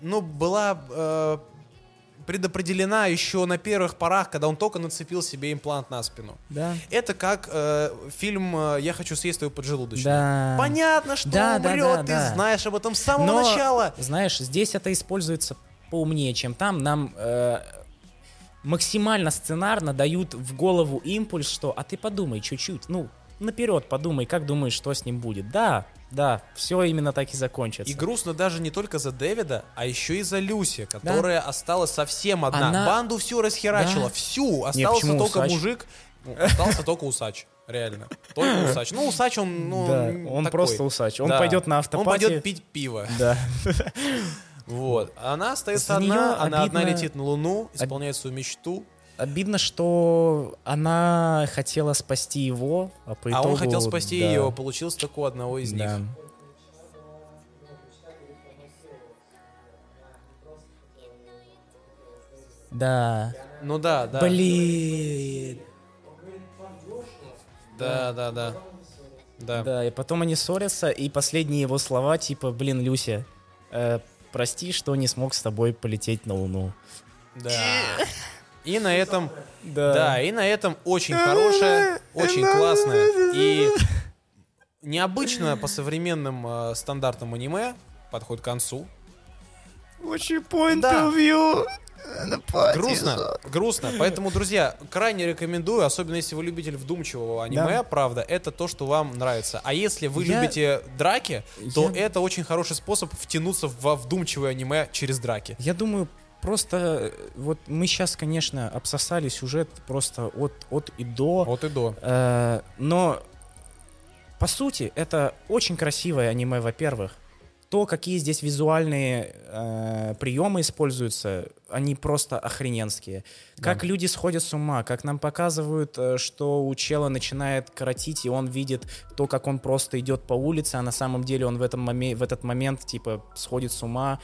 Speaker 1: ну, была э, предопределена еще на первых порах, когда он только нацепил себе имплант на спину.
Speaker 2: Да.
Speaker 1: Это как э, фильм э, «Я хочу съесть твою поджелудочную».
Speaker 2: Да.
Speaker 1: Понятно, что
Speaker 2: Да, да,
Speaker 1: умрет,
Speaker 2: да,
Speaker 1: ты
Speaker 2: да.
Speaker 1: знаешь об этом с самого
Speaker 2: Но,
Speaker 1: начала.
Speaker 2: знаешь, здесь это используется поумнее, чем там. Нам э, максимально сценарно дают в голову импульс, что «а ты подумай чуть-чуть, ну, наперед подумай, как думаешь, что с ним будет». Да, да, все именно так и закончится.
Speaker 1: И грустно даже не только за Дэвида, а еще и за Люси, которая осталась совсем одна.
Speaker 2: Она-
Speaker 1: Банду всю расхерачила,
Speaker 2: Да.
Speaker 1: всю. Остался
Speaker 2: почему
Speaker 1: только
Speaker 2: усач?
Speaker 1: мужик. Остался только усач. Реально. Только усач. Ну, усач он, ну,
Speaker 2: Да, он
Speaker 1: такой.
Speaker 2: просто усач. Он
Speaker 1: Да.
Speaker 2: пойдет на
Speaker 1: Он
Speaker 2: автопате.
Speaker 1: пойдет пить пиво.
Speaker 2: Да.
Speaker 1: Вот. Она остается
Speaker 2: За
Speaker 1: одна, она одна
Speaker 2: обидно-
Speaker 1: летит на Луну, исполняет свою мечту.
Speaker 2: Обидно, что она хотела спасти его, а по
Speaker 1: а
Speaker 2: итогу...
Speaker 1: он хотел спасти
Speaker 2: да,
Speaker 1: ее, получился только у одного из
Speaker 2: да.
Speaker 1: них.
Speaker 2: Да.
Speaker 1: Ну да, да.
Speaker 2: Блин.
Speaker 1: Да, да, да. Да.
Speaker 2: Да, и потом они ссорятся, и последние его слова типа, блин, Люся, э, прости, что не смог с тобой полететь на Луну.
Speaker 1: Да. И на этом,
Speaker 2: Да.
Speaker 1: да, и на этом очень хорошая, очень классная и необычно по современным э, стандартам аниме подходит к концу.
Speaker 2: Очень point
Speaker 1: Да.
Speaker 2: of view.
Speaker 1: Грустно, грустно. Поэтому, друзья, крайне рекомендую, особенно если вы любитель вдумчивого аниме,
Speaker 2: Да.
Speaker 1: правда, это то, что вам нравится. А если вы
Speaker 2: Я-
Speaker 1: любите драки, то
Speaker 2: Я-
Speaker 1: это очень хороший способ втянуться во вдумчивое аниме через драки.
Speaker 2: Я думаю, просто э, вот мы сейчас, конечно, обсосали сюжет просто от, от и до.
Speaker 1: Вот и до.
Speaker 2: Э, но по сути это очень красивое аниме, во-первых. То, какие здесь визуальные э, приемы используются, они просто охрененские. Как люди сходят с ума, как нам показывают, э, что у чела начинает коротить, и он видит то, как он просто идет по улице, а на самом деле он в, этом моме- в этот момент типа сходит с ума.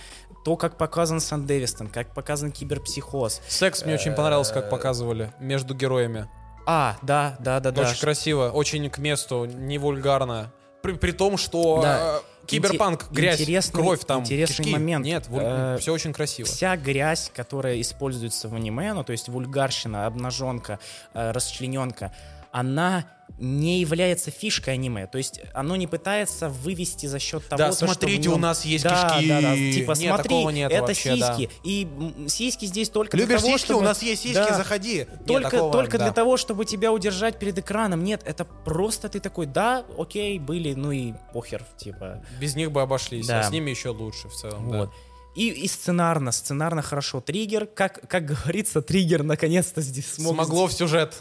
Speaker 2: То, как показан Сан Дэвистон, как показан киберпсихоз.
Speaker 1: Секс мне очень понравился, как показывали между героями.
Speaker 2: А, да, да, да, да.
Speaker 1: Очень красиво, очень к месту, не вульгарно. При, при том, что
Speaker 2: Да.
Speaker 1: э, киберпанк, грязь,
Speaker 2: интересный-
Speaker 1: кровь там,
Speaker 2: интересный
Speaker 1: кишки.
Speaker 2: момент.
Speaker 1: Нет,
Speaker 2: Э,
Speaker 1: все очень красиво.
Speaker 2: Вся грязь, которая используется в аниме, ну то есть вульгарщина, обнаженка, э, расчлененка, она не является фишкой аниме. То есть оно не пытается вывести за счет того,
Speaker 1: Да,
Speaker 2: что в
Speaker 1: смотрите,
Speaker 2: нем-
Speaker 1: у нас есть
Speaker 2: да,
Speaker 1: кишки.
Speaker 2: Да, да, типа
Speaker 1: Нет,
Speaker 2: смотри,
Speaker 1: нет
Speaker 2: это
Speaker 1: вообще, да.
Speaker 2: сиськи. И м, сиськи здесь только для
Speaker 1: Любишь
Speaker 2: того,
Speaker 1: сиськи?
Speaker 2: чтобы...
Speaker 1: У нас есть сиськи,
Speaker 2: Да.
Speaker 1: заходи. Нет,
Speaker 2: Только,
Speaker 1: такого,
Speaker 2: только
Speaker 1: да.
Speaker 2: для того, чтобы тебя удержать перед экраном. Нет, это просто ты такой, да, окей, были, ну и похер, типа.
Speaker 1: Без них бы обошлись,
Speaker 2: Да.
Speaker 1: а с ними еще лучше в целом. да.
Speaker 2: Вот. И, и сценарно, сценарно хорошо. Триггер, как, как говорится, триггер наконец-то здесь смог...
Speaker 1: Смогло в сюжет.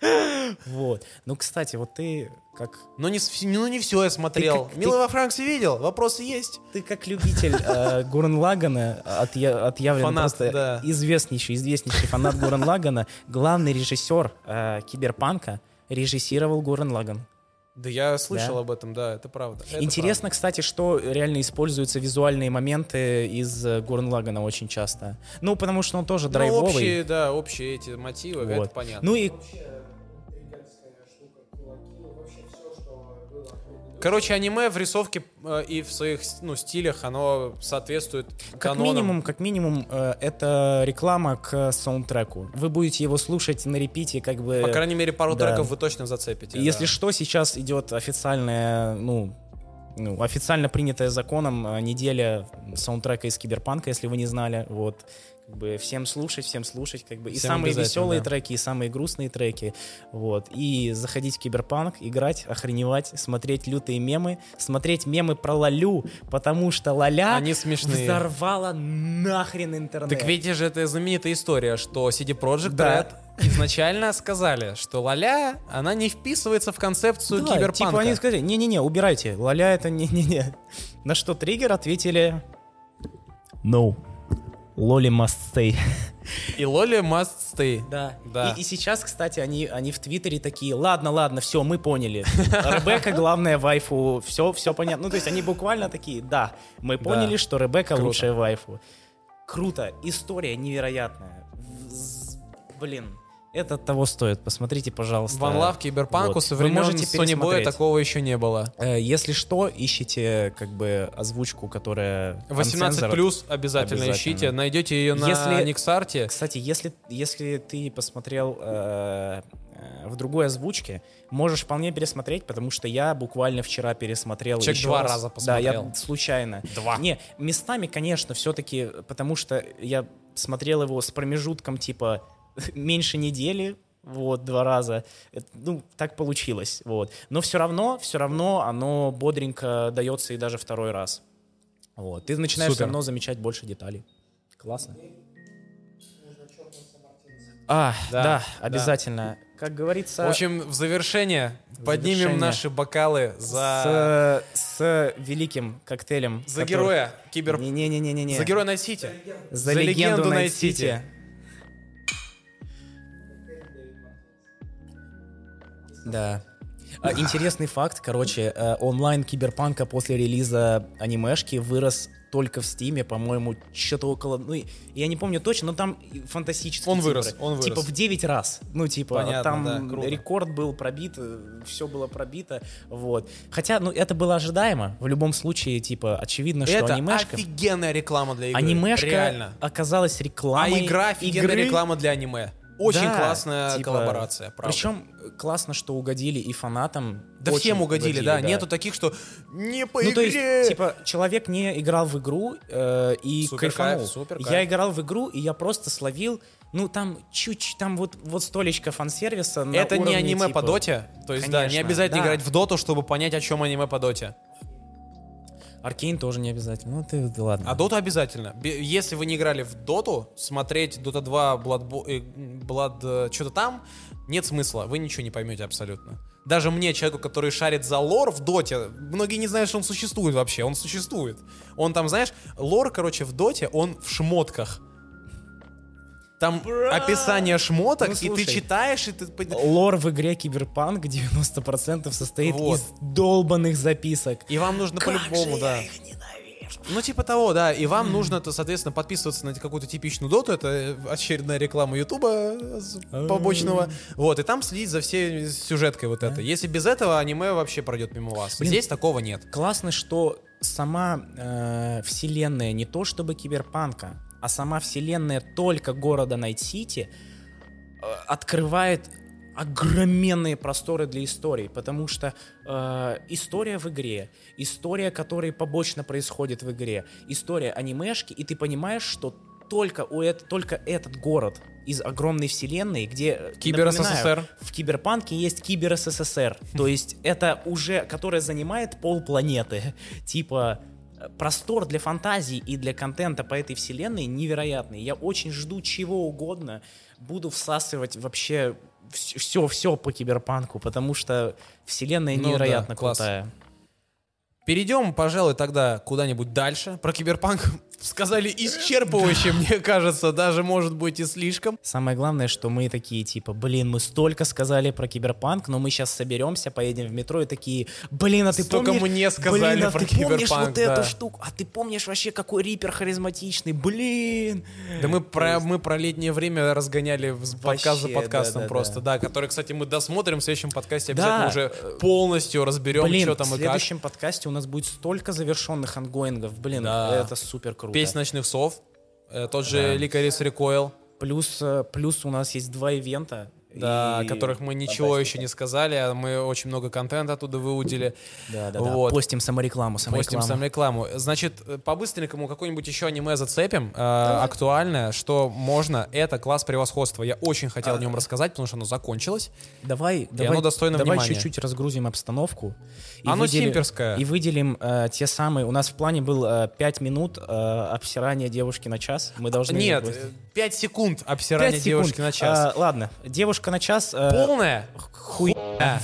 Speaker 2: Вот. Ну, кстати, вот ты как...
Speaker 1: Но не, ну, не все я смотрел.
Speaker 2: Ты как-
Speaker 1: Милый во Франксе видел? Вопросы есть?
Speaker 2: Ты как любитель э, Гурен Лагана, отъя- отъявленный
Speaker 1: Фанат,
Speaker 2: просто
Speaker 1: да.
Speaker 2: известнейший, известнейший фанат Гурен Лагана, главный режиссер э, Киберпанка, режиссировал Гурен Лаган.
Speaker 1: Да я слышал
Speaker 2: Да.
Speaker 1: об этом, да, это правда. Это
Speaker 2: Интересно, кстати, что реально используются визуальные моменты из э, Гурен Лагана очень часто. Ну, потому что он тоже
Speaker 1: правда. Ну,
Speaker 2: драйвовый.
Speaker 1: общие, да, общие эти мотивы, это
Speaker 2: Вот.
Speaker 1: понятно.
Speaker 2: Ну и
Speaker 1: Короче, аниме в рисовке э, и в своих ну, стилях, оно соответствует
Speaker 2: Как
Speaker 1: канонам.
Speaker 2: минимум, как минимум, э, это реклама к саундтреку. Вы будете его слушать на репите, как бы.
Speaker 1: По крайней мере, пару
Speaker 2: да.
Speaker 1: треков вы точно зацепите.
Speaker 2: Если
Speaker 1: да.
Speaker 2: что, сейчас идет официальная, ну, ну, официально принятая законом э, неделя саундтрека из Киберпанка, если вы не знали. Вот. Как бы всем слушать, всем слушать, как бы и
Speaker 1: Всем
Speaker 2: самые веселые
Speaker 1: да.
Speaker 2: треки, и самые грустные треки, вот. И заходить в Киберпанк, играть, охреневать, смотреть лютые мемы, смотреть мемы про Лолю, потому что Лоля
Speaker 1: Они смешные.
Speaker 2: взорвала нахрен интернет.
Speaker 1: Так видите же, это знаменитая история, что CD Projekt
Speaker 2: Да.
Speaker 1: Red изначально сказали, что Лоля, она не вписывается в концепцию
Speaker 2: Да,
Speaker 1: киберпанка.
Speaker 2: Типа они сказали, не-не-не, убирайте, Лоля это не-не-не. На что Триггер ответили, no, Лоли must stay.
Speaker 1: И Лоли must stay.
Speaker 2: Да.
Speaker 1: Да.
Speaker 2: И, и сейчас, кстати, они, они в Твиттере такие, ладно, ладно, все, мы поняли. Ребекка главная вайфу, все, все понятно. Ну, то есть они буквально такие, да, мы поняли,
Speaker 1: Да.
Speaker 2: что Ребекка
Speaker 1: Круто.
Speaker 2: лучшая вайфу. Круто, история невероятная. Блин, это того стоит. Посмотрите, пожалуйста.
Speaker 1: Ван Лав киберпанку
Speaker 2: Вот.
Speaker 1: со
Speaker 2: Вы
Speaker 1: времен
Speaker 2: можете
Speaker 1: Sony Boy такого еще не было.
Speaker 2: Э, Если что, ищите как бы озвучку, которая
Speaker 1: 18
Speaker 2: uncensored.
Speaker 1: плюс обязательно,
Speaker 2: Обязательно.
Speaker 1: ищите. Найдете ее на
Speaker 2: Если-
Speaker 1: Никсарте.
Speaker 2: Кстати, если, если ты посмотрел э, э, в другой озвучке, можешь вполне пересмотреть, потому что я буквально вчера пересмотрел
Speaker 1: Человек
Speaker 2: еще
Speaker 1: два
Speaker 2: раз.
Speaker 1: раза
Speaker 2: Да, я
Speaker 1: посмотрел.
Speaker 2: случайно.
Speaker 1: Два.
Speaker 2: Не, местами, конечно, все-таки, потому что я смотрел его с промежутком типа меньше недели, вот, два раза. Это, ну, так получилось, вот. Но все равно, все равно оно бодренько дается и даже второй раз. Вот. Ты начинаешь все
Speaker 1: Супер.
Speaker 2: равно замечать больше деталей. Классно. А,
Speaker 1: Да,
Speaker 2: да,
Speaker 1: да.
Speaker 2: обязательно. Как говорится,
Speaker 1: В общем, в завершение поднимем
Speaker 2: завершение.
Speaker 1: наши бокалы за,
Speaker 2: с, с великим коктейлем.
Speaker 1: за
Speaker 2: который-
Speaker 1: героя кибер...
Speaker 2: Не-не-не-не-не.
Speaker 1: За героя Найт-Сити.
Speaker 2: За легенду
Speaker 1: Найт
Speaker 2: Найт-Сити. Да. А, Интересный факт, короче, э, онлайн киберпанка после релиза анимешки вырос только в Стиме, по-моему, что-то около, ну, я не помню точно, но там фантастические
Speaker 1: Он
Speaker 2: цифры.
Speaker 1: вырос, он вырос.
Speaker 2: Типа в 9 раз. Ну, типа,
Speaker 1: Понятно,
Speaker 2: там
Speaker 1: да, круто.
Speaker 2: рекорд был пробит, все было пробито, вот. Хотя, ну, это было ожидаемо. В любом случае, типа, очевидно, что
Speaker 1: Это
Speaker 2: анимешка...
Speaker 1: офигенная реклама для игры.
Speaker 2: Анимешка
Speaker 1: Реально.
Speaker 2: оказалась
Speaker 1: А
Speaker 2: рекламой
Speaker 1: игра офигенная
Speaker 2: игры.
Speaker 1: реклама для аниме. Очень
Speaker 2: Да,
Speaker 1: классная
Speaker 2: типа,
Speaker 1: коллаборация, правда.
Speaker 2: Причем классно, что угодили и фанатам.
Speaker 1: да
Speaker 2: очень
Speaker 1: всем угодили, да. Нету таких, что не по
Speaker 2: Ну, то
Speaker 1: игре.
Speaker 2: есть, типа, человек не играл в игру э, и
Speaker 1: Супер
Speaker 2: кайфанул.
Speaker 1: кайф, супер
Speaker 2: я
Speaker 1: кайф.
Speaker 2: играл в игру, и я просто словил, ну, там чуть, там вот, вот столечко фан-сервиса
Speaker 1: Это не
Speaker 2: уровне,
Speaker 1: аниме по
Speaker 2: типа,
Speaker 1: доте. То есть, да, не
Speaker 2: Конечно,
Speaker 1: обязательно
Speaker 2: да.
Speaker 1: играть в доту, чтобы понять, о чем аниме по доте.
Speaker 2: Аркейн тоже не обязательно. Ну, ты, ты ладно.
Speaker 1: А доту обязательно. Если вы не играли в доту, смотреть Dota 2, Blood, э, Blood э, что-то там, нет смысла. Вы ничего не поймете абсолютно. Даже мне, человеку, который шарит за лор в доте, многие не знают, что он существует вообще. Он существует. Он там, знаешь, лор, короче, в доте, он в шмотках. Там описание шмоток,
Speaker 2: Ну,
Speaker 1: и ты
Speaker 2: слушай.
Speaker 1: читаешь, и ты...
Speaker 2: Лор в игре Киберпанк 90% состоит
Speaker 1: Вот.
Speaker 2: из долбанных записок.
Speaker 1: И вам нужно по-любому, да. Ну, типа того, да. И вам нужно, то, соответственно, подписываться на какую-то типичную доту. Это э, очередная реклама Ютуба э, побочного. Вот, и там следить за всей сюжеткой вот этой. Если без этого аниме вообще пройдет мимо вас.
Speaker 2: Блин.
Speaker 1: Здесь такого нет.
Speaker 2: Классно, что сама э, вселенная не то чтобы киберпанка, а сама вселенная только города Найт-Сити э, открывает огроменные просторы для истории, потому что э, история в игре, история, которая побочно происходит в игре, история анимешки, и ты понимаешь, что только, у эт- только этот город из огромной вселенной, где... э,
Speaker 1: Кибер
Speaker 2: напоминаю,
Speaker 1: СССР.
Speaker 2: в Киберпанке есть Кибер СССР. То есть это уже, которая занимает пол планеты. Типа простор для фантазии и для контента по этой вселенной невероятный. Я очень жду чего угодно. Буду всасывать вообще все, все по киберпанку, потому что вселенная
Speaker 1: Ну да,
Speaker 2: невероятно
Speaker 1: класс.
Speaker 2: крутая.
Speaker 1: Перейдем, пожалуй, тогда куда-нибудь дальше. Про киберпанк сказали исчерпывающе, мне кажется, даже может быть и слишком.
Speaker 2: Самое главное, что мы такие, типа, блин, мы столько сказали про киберпанк, но мы сейчас соберемся, поедем в метро и такие, блин, а ты
Speaker 1: Столько
Speaker 2: помнишь...
Speaker 1: мне сказали
Speaker 2: блин, а
Speaker 1: про
Speaker 2: ты помнишь
Speaker 1: киберпанк,
Speaker 2: вот
Speaker 1: да.
Speaker 2: эту штуку? А ты помнишь вообще, какой рипер харизматичный? Блин!
Speaker 1: Да мы про, мы про летнее время разгоняли в- подкаст за
Speaker 2: Вообще,
Speaker 1: подкастом
Speaker 2: да-да-да.
Speaker 1: просто, да, который, кстати, мы досмотрим в следующем подкасте, обязательно
Speaker 2: Да.
Speaker 1: уже полностью разберем,
Speaker 2: Блин,
Speaker 1: что
Speaker 2: в
Speaker 1: там и как.
Speaker 2: следующем подкасте у нас будет столько завершенных ангоингов. Блин,
Speaker 1: Да.
Speaker 2: это супер круто.
Speaker 1: Песнь ночных сов, э, тот же Lycoris Recoil.
Speaker 2: Плюс, э, плюс у нас есть два ивента.
Speaker 1: Да,
Speaker 2: И
Speaker 1: которых мы ничего
Speaker 2: фантастика.
Speaker 1: еще не сказали, а мы очень много контента оттуда выудили.
Speaker 2: Да, да,
Speaker 1: Вот.
Speaker 2: да. Постим саморекламу,
Speaker 1: Постим
Speaker 2: саморекламу.
Speaker 1: сам рекламу. Значит, э, по-быстренькому какое-нибудь еще аниме зацепим, э, актуальное, что можно. Это класс превосходства. Я очень хотел
Speaker 2: А.
Speaker 1: о нем рассказать, потому что оно закончилось.
Speaker 2: Давай, давай,
Speaker 1: оно достойно
Speaker 2: давай
Speaker 1: внимания.
Speaker 2: чуть-чуть разгрузим обстановку. И
Speaker 1: Оно
Speaker 2: выделим-
Speaker 1: симперское.
Speaker 2: И выделим э, те самые... У нас в плане был 5 минут э, обсирания девушки на час. Мы должны...
Speaker 1: Нет,
Speaker 2: выпустить.
Speaker 1: э, 5 секунд обсирания
Speaker 2: Пять
Speaker 1: девушки
Speaker 2: секунд.
Speaker 1: на час.
Speaker 2: А, ладно, девушка на час... э,
Speaker 1: Полная
Speaker 2: хуйня.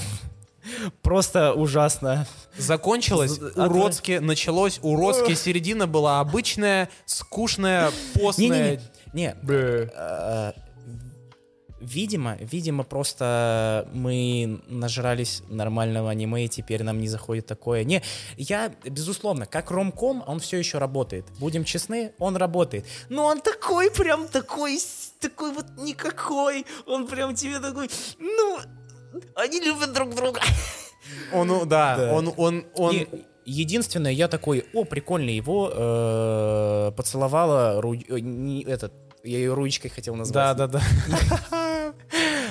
Speaker 2: Просто ужасно.
Speaker 1: закончилось уродски, началось уродски, середина была обычная, скучная, постная.
Speaker 2: Не, э, видимо, видимо, просто мы нажрались нормального аниме, и теперь нам не заходит такое. Не, я, безусловно, как ромком, он все еще работает. Будем честны, он работает. Но он такой, прям такой, такой вот никакой. Он прям тебе такой, ну, они любят друг друга.
Speaker 1: Он, ну, да,
Speaker 2: Да.
Speaker 1: он, он, он,
Speaker 2: И единственное, я такой, о, прикольно, его э, поцеловала ру- э, не, этот, я ее ручкой хотел назвать.
Speaker 1: да, да, да.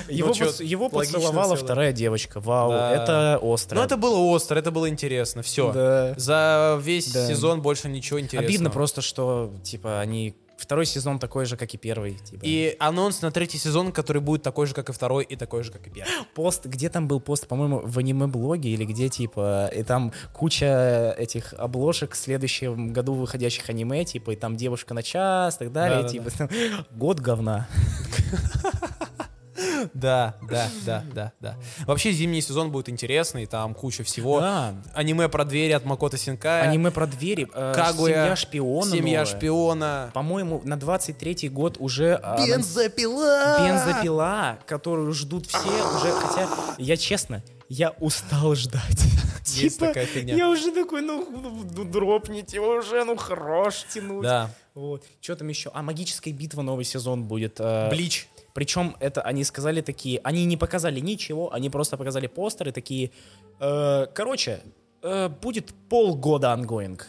Speaker 2: Его,
Speaker 1: Ну,
Speaker 2: поц- его поцеловала
Speaker 1: целое.
Speaker 2: вторая девочка. Вау,
Speaker 1: Да.
Speaker 2: это остро.
Speaker 1: Но это было остро, это было интересно, все.
Speaker 2: Да.
Speaker 1: За весь
Speaker 2: Да.
Speaker 1: сезон больше ничего интересного.
Speaker 2: Обидно просто, что типа они второй сезон такой же, как и первый. Типа.
Speaker 1: И анонс на третий сезон, который будет такой же, как и второй, и такой же, как и первый.
Speaker 2: пост, где там был пост, по-моему, в аниме-блоге или где типа, и там куча этих обложек в следующем году выходящих аниме, типа, и там девушка на час, и так далее,
Speaker 1: Да-да-да.
Speaker 2: типа, год говна.
Speaker 1: Да, да, да, да, да. Вообще зимний сезон будет интересный, там куча всего.
Speaker 2: Да.
Speaker 1: Аниме про двери от Макото Синкая.
Speaker 2: Аниме про двери, э,
Speaker 1: Кагуя.
Speaker 2: семья шпиона
Speaker 1: Семья
Speaker 2: новая.
Speaker 1: шпиона.
Speaker 2: По-моему, на 23-й год уже... анонс-
Speaker 1: Бензопила!
Speaker 2: Бензопила, которую ждут все уже, хотя, я честно, я устал ждать.
Speaker 1: Есть
Speaker 2: Типа,
Speaker 1: такая фигня.
Speaker 2: Я уже такой, ну, ну, ну, дропните уже, ну, хорош тянуть.
Speaker 1: Да.
Speaker 2: Вот. Что там еще? А, магическая битва новый сезон будет. э,
Speaker 1: Блич.
Speaker 2: Причем это они сказали такие, они не показали ничего, они просто показали постеры такие. э, короче, э, будет полгода ангоинг.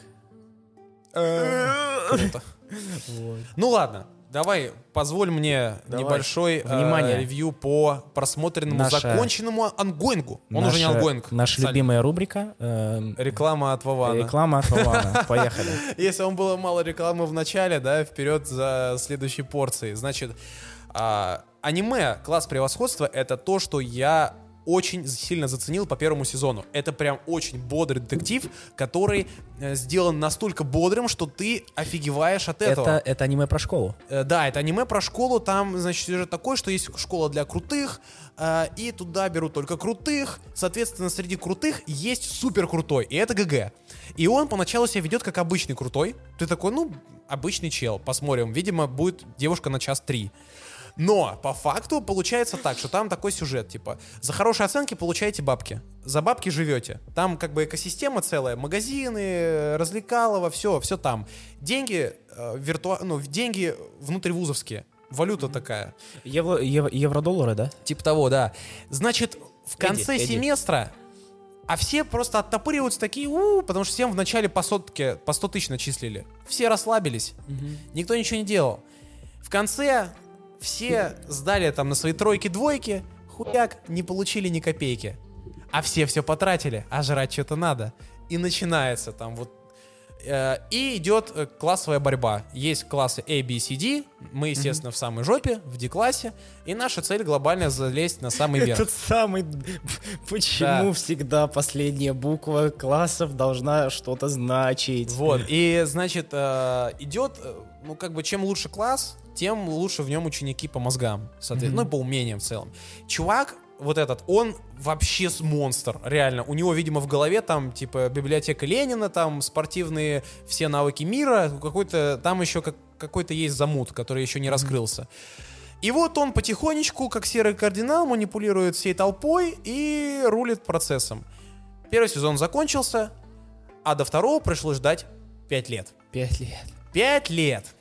Speaker 1: Круто. Ну ладно, давай, позволь мне
Speaker 2: Давай.
Speaker 1: небольшой э,
Speaker 2: Внимание.
Speaker 1: ревью по просмотренному,
Speaker 2: Наша-
Speaker 1: законченному ангоингу. Он уже не
Speaker 2: Наша-
Speaker 1: ангоинг.
Speaker 2: Наша
Speaker 1: Саль.
Speaker 2: любимая рубрика. эм,
Speaker 1: Реклама от Вована.
Speaker 2: Реклама от Вована. Поехали.
Speaker 1: Если вам было мало рекламы в начале, да, вперед за следующей порцией. Значит, а, аниме класс превосходства это то, что я очень сильно заценил по первому сезону. Это прям очень бодрый детектив, который э, сделан настолько бодрым, что ты офигеваешь от этого.
Speaker 2: Это, это аниме про школу.
Speaker 1: Э, Да, это аниме про школу, там, значит, сюжет такой, что есть школа для крутых, э, и туда берут только крутых, соответственно, среди крутых есть супер крутой, и это ГГ. И он поначалу себя ведет как обычный крутой, ты такой, ну, обычный чел, посмотрим, видимо, будет девушка на час три. Но по факту получается так, что там такой сюжет, типа, за хорошие оценки получаете бабки, за бабки живете. Там как бы экосистема целая, магазины, развлекалово, все, все там. Деньги, э, виртуа... ну, деньги внутривузовские, валюта такая.
Speaker 2: Евро, ев- евро-доллары, да?
Speaker 1: Типа того, да. Значит, в конце
Speaker 2: Эдди.
Speaker 1: семестра, а все просто оттопыриваются такие, у потому что всем в начале по сотке, по 100 тысяч начислили. Все расслабились, никто ничего не делал. В конце все сдали там на свои тройки-двойки, хуяк, не получили ни копейки. А все все потратили, а жрать что-то надо. И начинается там вот Э, И идет э, классовая борьба. Есть классы A, B, C, D. Мы, естественно, в самой жопе, в D-классе. И наша цель глобально залезть на самый верх.
Speaker 2: Этот самый... Почему
Speaker 1: Да.
Speaker 2: всегда последняя буква классов должна что-то значить?
Speaker 1: Вот. И, значит, э, идет, ну, как бы, чем лучше класс, тем лучше в нем ученики по мозгам, соответственно, ну, и по умениям в целом. Чувак, вот этот, он вообще монстр, реально. У него, видимо, в голове там, типа, библиотека Ленина, там, спортивные все навыки мира, какой-то, там еще как, какой-то есть замут, который еще не раскрылся. И вот он потихонечку, как серый кардинал, манипулирует всей толпой и рулит процессом. Первый сезон закончился, а до второго пришлось ждать 5 лет.
Speaker 2: Пять лет.
Speaker 1: 5 лет!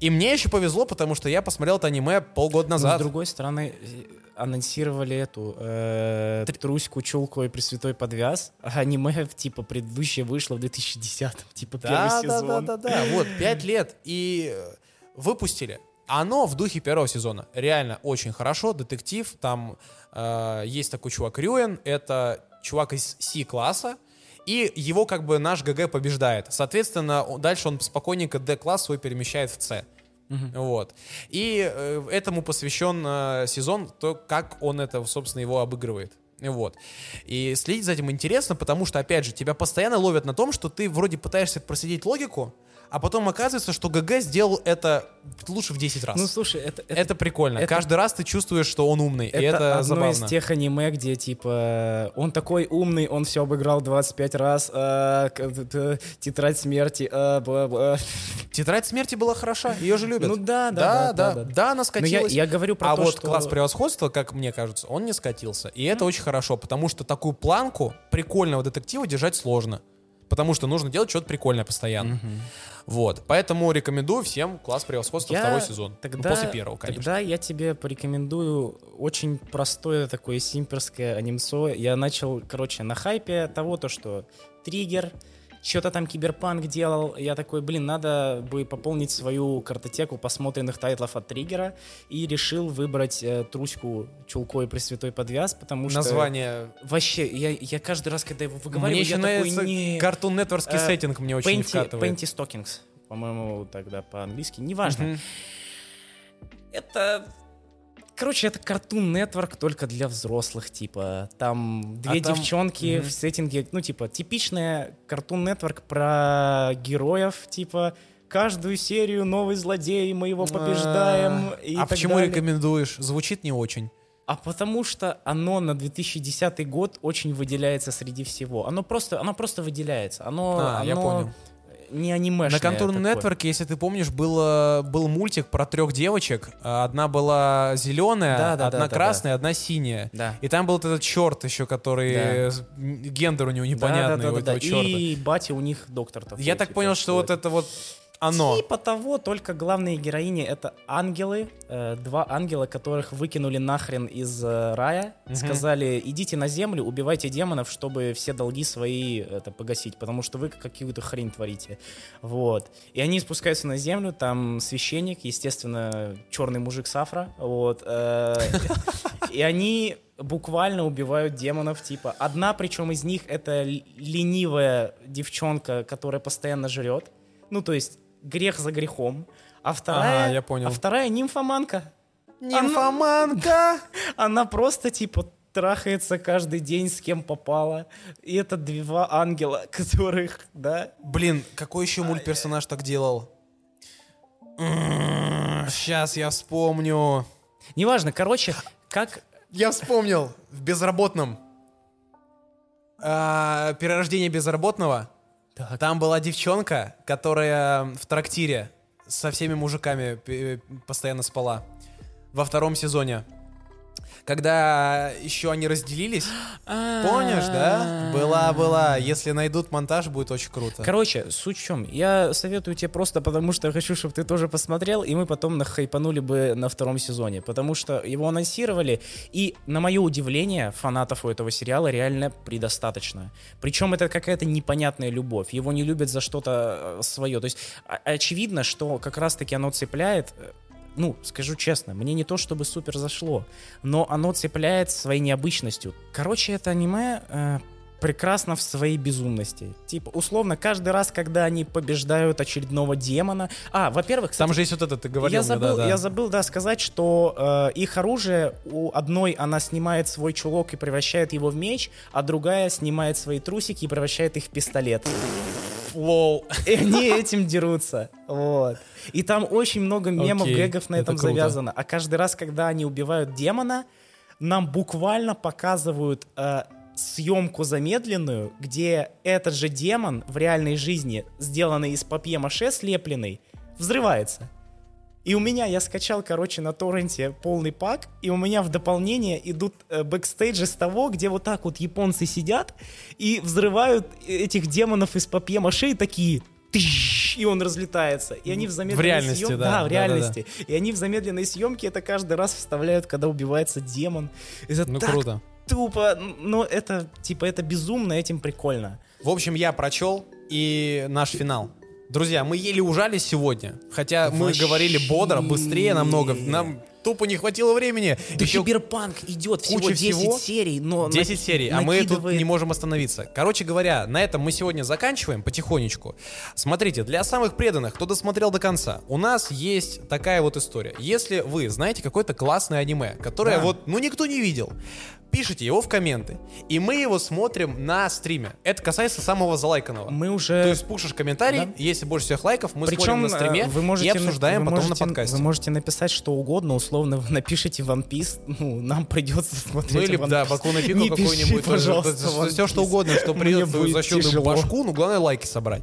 Speaker 1: И мне еще повезло, потому что я посмотрел это аниме полгода
Speaker 2: Но, с
Speaker 1: назад.
Speaker 2: другой стороны, э, анонсировали эту э, Труську, Чулку и Пресвятой Подвяз, а аниме, типа, предыдущее вышло в 2010 типа, первый
Speaker 1: Да, да,
Speaker 2: сезон.
Speaker 1: да, да, да. Вот, 5 лет. И э, выпустили. Оно в духе первого сезона. Реально очень хорошо. Детектив. Там э, есть такой чувак Рюэн. Это чувак из C-класса. И его как бы наш ГГ побеждает. Соответственно, дальше он спокойненько D-класс свой перемещает в C. Вот. И э, этому посвящен э, сезон, то, как он это, собственно, его обыгрывает. Вот. И следить за этим интересно, потому что, опять же, тебя постоянно ловят на том, что ты вроде пытаешься проследить логику, а потом оказывается, что ГГ сделал это лучше в 10 раз.
Speaker 2: Ну, слушай, это...
Speaker 1: это, прикольно.
Speaker 2: это-
Speaker 1: Каждый раз ты чувствуешь, что он умный.
Speaker 2: Это,
Speaker 1: и это
Speaker 2: одно
Speaker 1: забавно.
Speaker 2: из тех аниме, где, типа, он такой умный, он все обыграл 25 раз, т- т- тетрадь смерти, а, бла-бла.
Speaker 1: Тетрадь смерти была хороша, ее же любят.
Speaker 2: Ну да, да,
Speaker 1: да,
Speaker 2: да, да,
Speaker 1: да,
Speaker 2: да.
Speaker 1: да, она
Speaker 2: Но я,
Speaker 1: скатилась.
Speaker 2: я говорю про
Speaker 1: а
Speaker 2: то,
Speaker 1: вот
Speaker 2: что...
Speaker 1: класс превосходства, как мне кажется, он не скатился. И это очень хорошо, потому что такую планку прикольного детектива держать сложно. Потому что нужно делать что-то прикольное постоянно. Вот. Поэтому рекомендую всем класс превосходства
Speaker 2: Я
Speaker 1: второй сезон. Ну,
Speaker 2: Тогда,
Speaker 1: после первого, конечно.
Speaker 2: Тогда я тебе порекомендую очень простое такое симперское анимсо. Я начал, короче, на хайпе того, то, что триггер, что-то там киберпанк делал. Я такой, блин, надо бы пополнить свою картотеку посмотренных тайтлов от триггера. И решил выбрать э, Труську Чулкой Пресвятой Подвяз, потому что...
Speaker 1: Название.
Speaker 2: Вообще, я, я каждый раз, когда его выговариваю,
Speaker 1: Мне
Speaker 2: я
Speaker 1: еще
Speaker 2: такой,
Speaker 1: нравится
Speaker 2: не...
Speaker 1: Cartoon Network ский
Speaker 2: Э,
Speaker 1: сеттинг мне очень
Speaker 2: Panty,
Speaker 1: вкатывает.
Speaker 2: Panty Stocking, по-моему, тогда по-английски. Неважно.
Speaker 1: Мгм.
Speaker 2: Это... Короче, это Cartoon Network только для взрослых, типа. Там две
Speaker 1: А там-
Speaker 2: девчонки
Speaker 1: Мгм.
Speaker 2: в сеттинге, ну, типа, типичная Cartoon Network про героев, типа, каждую серию новый злодей, мы его побеждаем. и
Speaker 1: А почему
Speaker 2: далее.
Speaker 1: рекомендуешь? Звучит не очень.
Speaker 2: А потому что оно на 2010 год очень выделяется среди всего.Оно просто, оно просто выделяется. Оно,
Speaker 1: А, я
Speaker 2: оно
Speaker 1: понял.
Speaker 2: Не анимешное.
Speaker 1: На
Speaker 2: такое.
Speaker 1: Network, если ты помнишь, было, был мультик про трех девочек. А, Одна была зеленая,
Speaker 2: Да, да,
Speaker 1: одна
Speaker 2: да, да,
Speaker 1: красная, одна синяя.
Speaker 2: Да.
Speaker 1: И там был вот этот черт еще, который...
Speaker 2: Да.
Speaker 1: Гендер у него непонятный,
Speaker 2: Да, да,
Speaker 1: у
Speaker 2: да, да,
Speaker 1: этого
Speaker 2: да.
Speaker 1: черта.
Speaker 2: И батя у них доктор такой.
Speaker 1: Я так
Speaker 2: типа,
Speaker 1: понял, что вот это вот оно.
Speaker 2: Типа того, только главные героини это ангелы, э, два ангела, которых выкинули нахрен из э, рая, сказали, идите на землю, убивайте демонов, чтобы все долги свои это погасить, потому что вы какую-то хрень творите. Вот. И они спускаются на землю, там священник, естественно, черный мужик с афро, вот. э, И они буквально убивают демонов, типа, одна, причем из них это ленивая девчонка, которая постоянно жрет, ну, то есть грех за грехом. А вторая,
Speaker 1: Ага, я понял.
Speaker 2: А вторая нимфоманка.
Speaker 1: Нимфоманка!
Speaker 2: Она просто типа трахается каждый день с кем попала. И это два ангела, которых, да.
Speaker 1: Блин, какой еще мультперсонаж так делал? Сейчас я вспомню.
Speaker 2: Неважно, короче, как...
Speaker 1: Я вспомнил. В безработном. А, Перерождение безработного. Там была девчонка, которая в трактире со всеми мужиками пе- постоянно спала. Во втором сезоне. Когда еще они разделились, помнишь, да? Была, была. Если найдут монтаж, будет очень круто.
Speaker 2: Короче, суть в чем? Я советую тебе просто потому, что я хочу, чтобы ты тоже посмотрел, и мы потом нахайпанули бы на втором сезоне. Потому что его анонсировали, и, на мое удивление, фанатов у этого сериала реально предостаточно. Причем это какая-то непонятная любовь. Его не любят за что-то свое. То есть а- очевидно, что как раз-таки оно цепляет э, ну, скажу честно, мне не то чтобы супер зашло, но оно цепляет своей необычностью. Короче, это аниме э, прекрасно в своей безумности. Типа, условно, каждый раз, когда они побеждают очередного демона... А, во-первых, кстати,
Speaker 1: Там же есть вот это, ты говорил
Speaker 2: я
Speaker 1: мне,
Speaker 2: забыл,
Speaker 1: да, да.
Speaker 2: я забыл, да, сказать, что э, их оружие у одной она снимает свой чулок и превращает его в меч, а другая снимает свои трусики и превращает их в пистолет.
Speaker 1: Лол.
Speaker 2: И они этим дерутся. Вот. И там очень много мемов,
Speaker 1: Окей,
Speaker 2: гэгов на
Speaker 1: это
Speaker 2: этом
Speaker 1: круто.
Speaker 2: завязано. А каждый раз, когда они убивают демона, нам буквально показывают э, съемку замедленную, где этот же демон в реальной жизни, сделанный из папье-маше слепленный, взрывается. И у меня, я скачал, короче, на торренте полный пак, и у меня в дополнение идут э, бэкстейджи с того, где вот так вот японцы сидят и взрывают этих демонов из папье-маше и такие тыщ, и он разлетается. И они в замедленной
Speaker 1: реальности,
Speaker 2: съем-
Speaker 1: да,
Speaker 2: Да, в
Speaker 1: да, да, да.
Speaker 2: реальности. И они в замедленной съемке это каждый раз вставляют, когда убивается демон. Это
Speaker 1: Ну
Speaker 2: так
Speaker 1: круто.
Speaker 2: тупо, но это, типа, это безумно, этим прикольно.
Speaker 1: В общем, я прочел, и наш финал. Друзья, мы еле ужались сегодня, хотя мы
Speaker 2: Вообще.
Speaker 1: говорили бодро, быстрее намного. Нам тупо не хватило времени.
Speaker 2: Да
Speaker 1: Еще
Speaker 2: Киберпанк идет всего
Speaker 1: куча
Speaker 2: 10
Speaker 1: всего.
Speaker 2: серий, но
Speaker 1: 10
Speaker 2: на-
Speaker 1: серий, а мы тут не можем остановиться. Короче говоря, на этом мы сегодня заканчиваем потихонечку. Смотрите, для самых преданных, кто досмотрел до конца, у нас есть такая вот история. Если вы знаете какое-то классное аниме, которое
Speaker 2: Да.
Speaker 1: вот, ну, никто не видел, пишите его в комменты, и мы его смотрим на стриме. Это касается самого залайканного.
Speaker 2: Мы уже...
Speaker 1: То есть пушишь комментарий,
Speaker 2: Да.
Speaker 1: если больше всех лайков, мы
Speaker 2: Причем
Speaker 1: смотрим на стриме
Speaker 2: э, вы можете,
Speaker 1: и обсуждаем
Speaker 2: вы
Speaker 1: потом
Speaker 2: можете,
Speaker 1: на подкасте.
Speaker 2: Вы можете написать что угодно, условно вы напишите One Piece, ну, нам придется смотреть
Speaker 1: Ну или,
Speaker 2: One
Speaker 1: да,
Speaker 2: Piece.
Speaker 1: Баку на пику какой-нибудь.
Speaker 2: пожалуйста, One
Speaker 1: Все что угодно, что
Speaker 2: Мне
Speaker 1: придет
Speaker 2: будет
Speaker 1: за счет
Speaker 2: тяжело.
Speaker 1: башку, ну главное лайки собрать.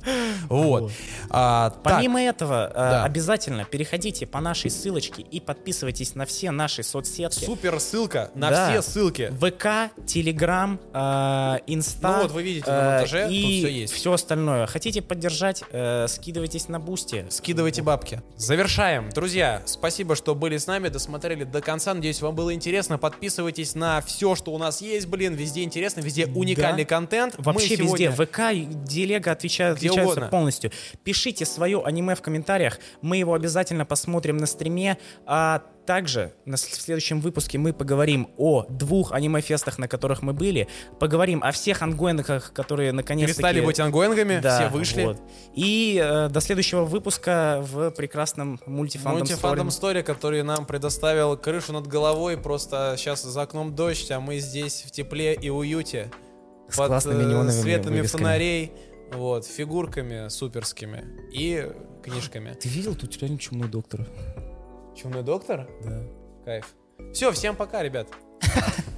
Speaker 1: Вот. А, так,
Speaker 2: Помимо этого, э,
Speaker 1: Да.
Speaker 2: обязательно переходите по нашей ссылочке и подписывайтесь на все наши соцсетки.
Speaker 1: супер ссылка на
Speaker 2: Да.
Speaker 1: все ссылки.
Speaker 2: ВК, Телеграм, э, Инста.
Speaker 1: Ну вот вы видите на монтаже,
Speaker 2: э,
Speaker 1: тут
Speaker 2: и
Speaker 1: всё есть.
Speaker 2: все остальное. Хотите поддержать, э, скидывайтесь на Бусти.
Speaker 1: Скидывайте бабки. Завершаем. Друзья, спасибо, что были с нами, досмотрели до конца. Надеюсь, вам было интересно. Подписывайтесь на все, что у нас есть, блин. Везде интересно, везде уникальный контент. Мы
Speaker 2: Вообще
Speaker 1: сегодня-
Speaker 2: везде. ВК, Делега отвечают,
Speaker 1: Где
Speaker 2: отличаются
Speaker 1: угодно.
Speaker 2: полностью. Пишите свое аниме в комментариях. Мы его обязательно посмотрим на стриме. А также на в следующем выпуске мы поговорим о двух аниме-фестах, на которых мы были. Поговорим о всех ангоингах, которые наконец-таки...
Speaker 1: Перестали быть ангоингами,
Speaker 2: Да,
Speaker 1: все вышли.
Speaker 2: вот. И э, до следующего выпуска в прекрасном мультифандом
Speaker 1: Мультифандом. Story, который нам предоставил крышу над головой. Просто сейчас за окном дождь, а мы здесь в тепле и уюте.
Speaker 2: С классными
Speaker 1: э,
Speaker 2: неоновыми
Speaker 1: светами
Speaker 2: вывесками.
Speaker 1: фонарей, вот, фигурками суперскими и книжками.
Speaker 2: Ты видел тут реально чумной доктор?
Speaker 1: Чумной доктор?
Speaker 2: Да.
Speaker 1: Кайф. Все, всем пока, ребят.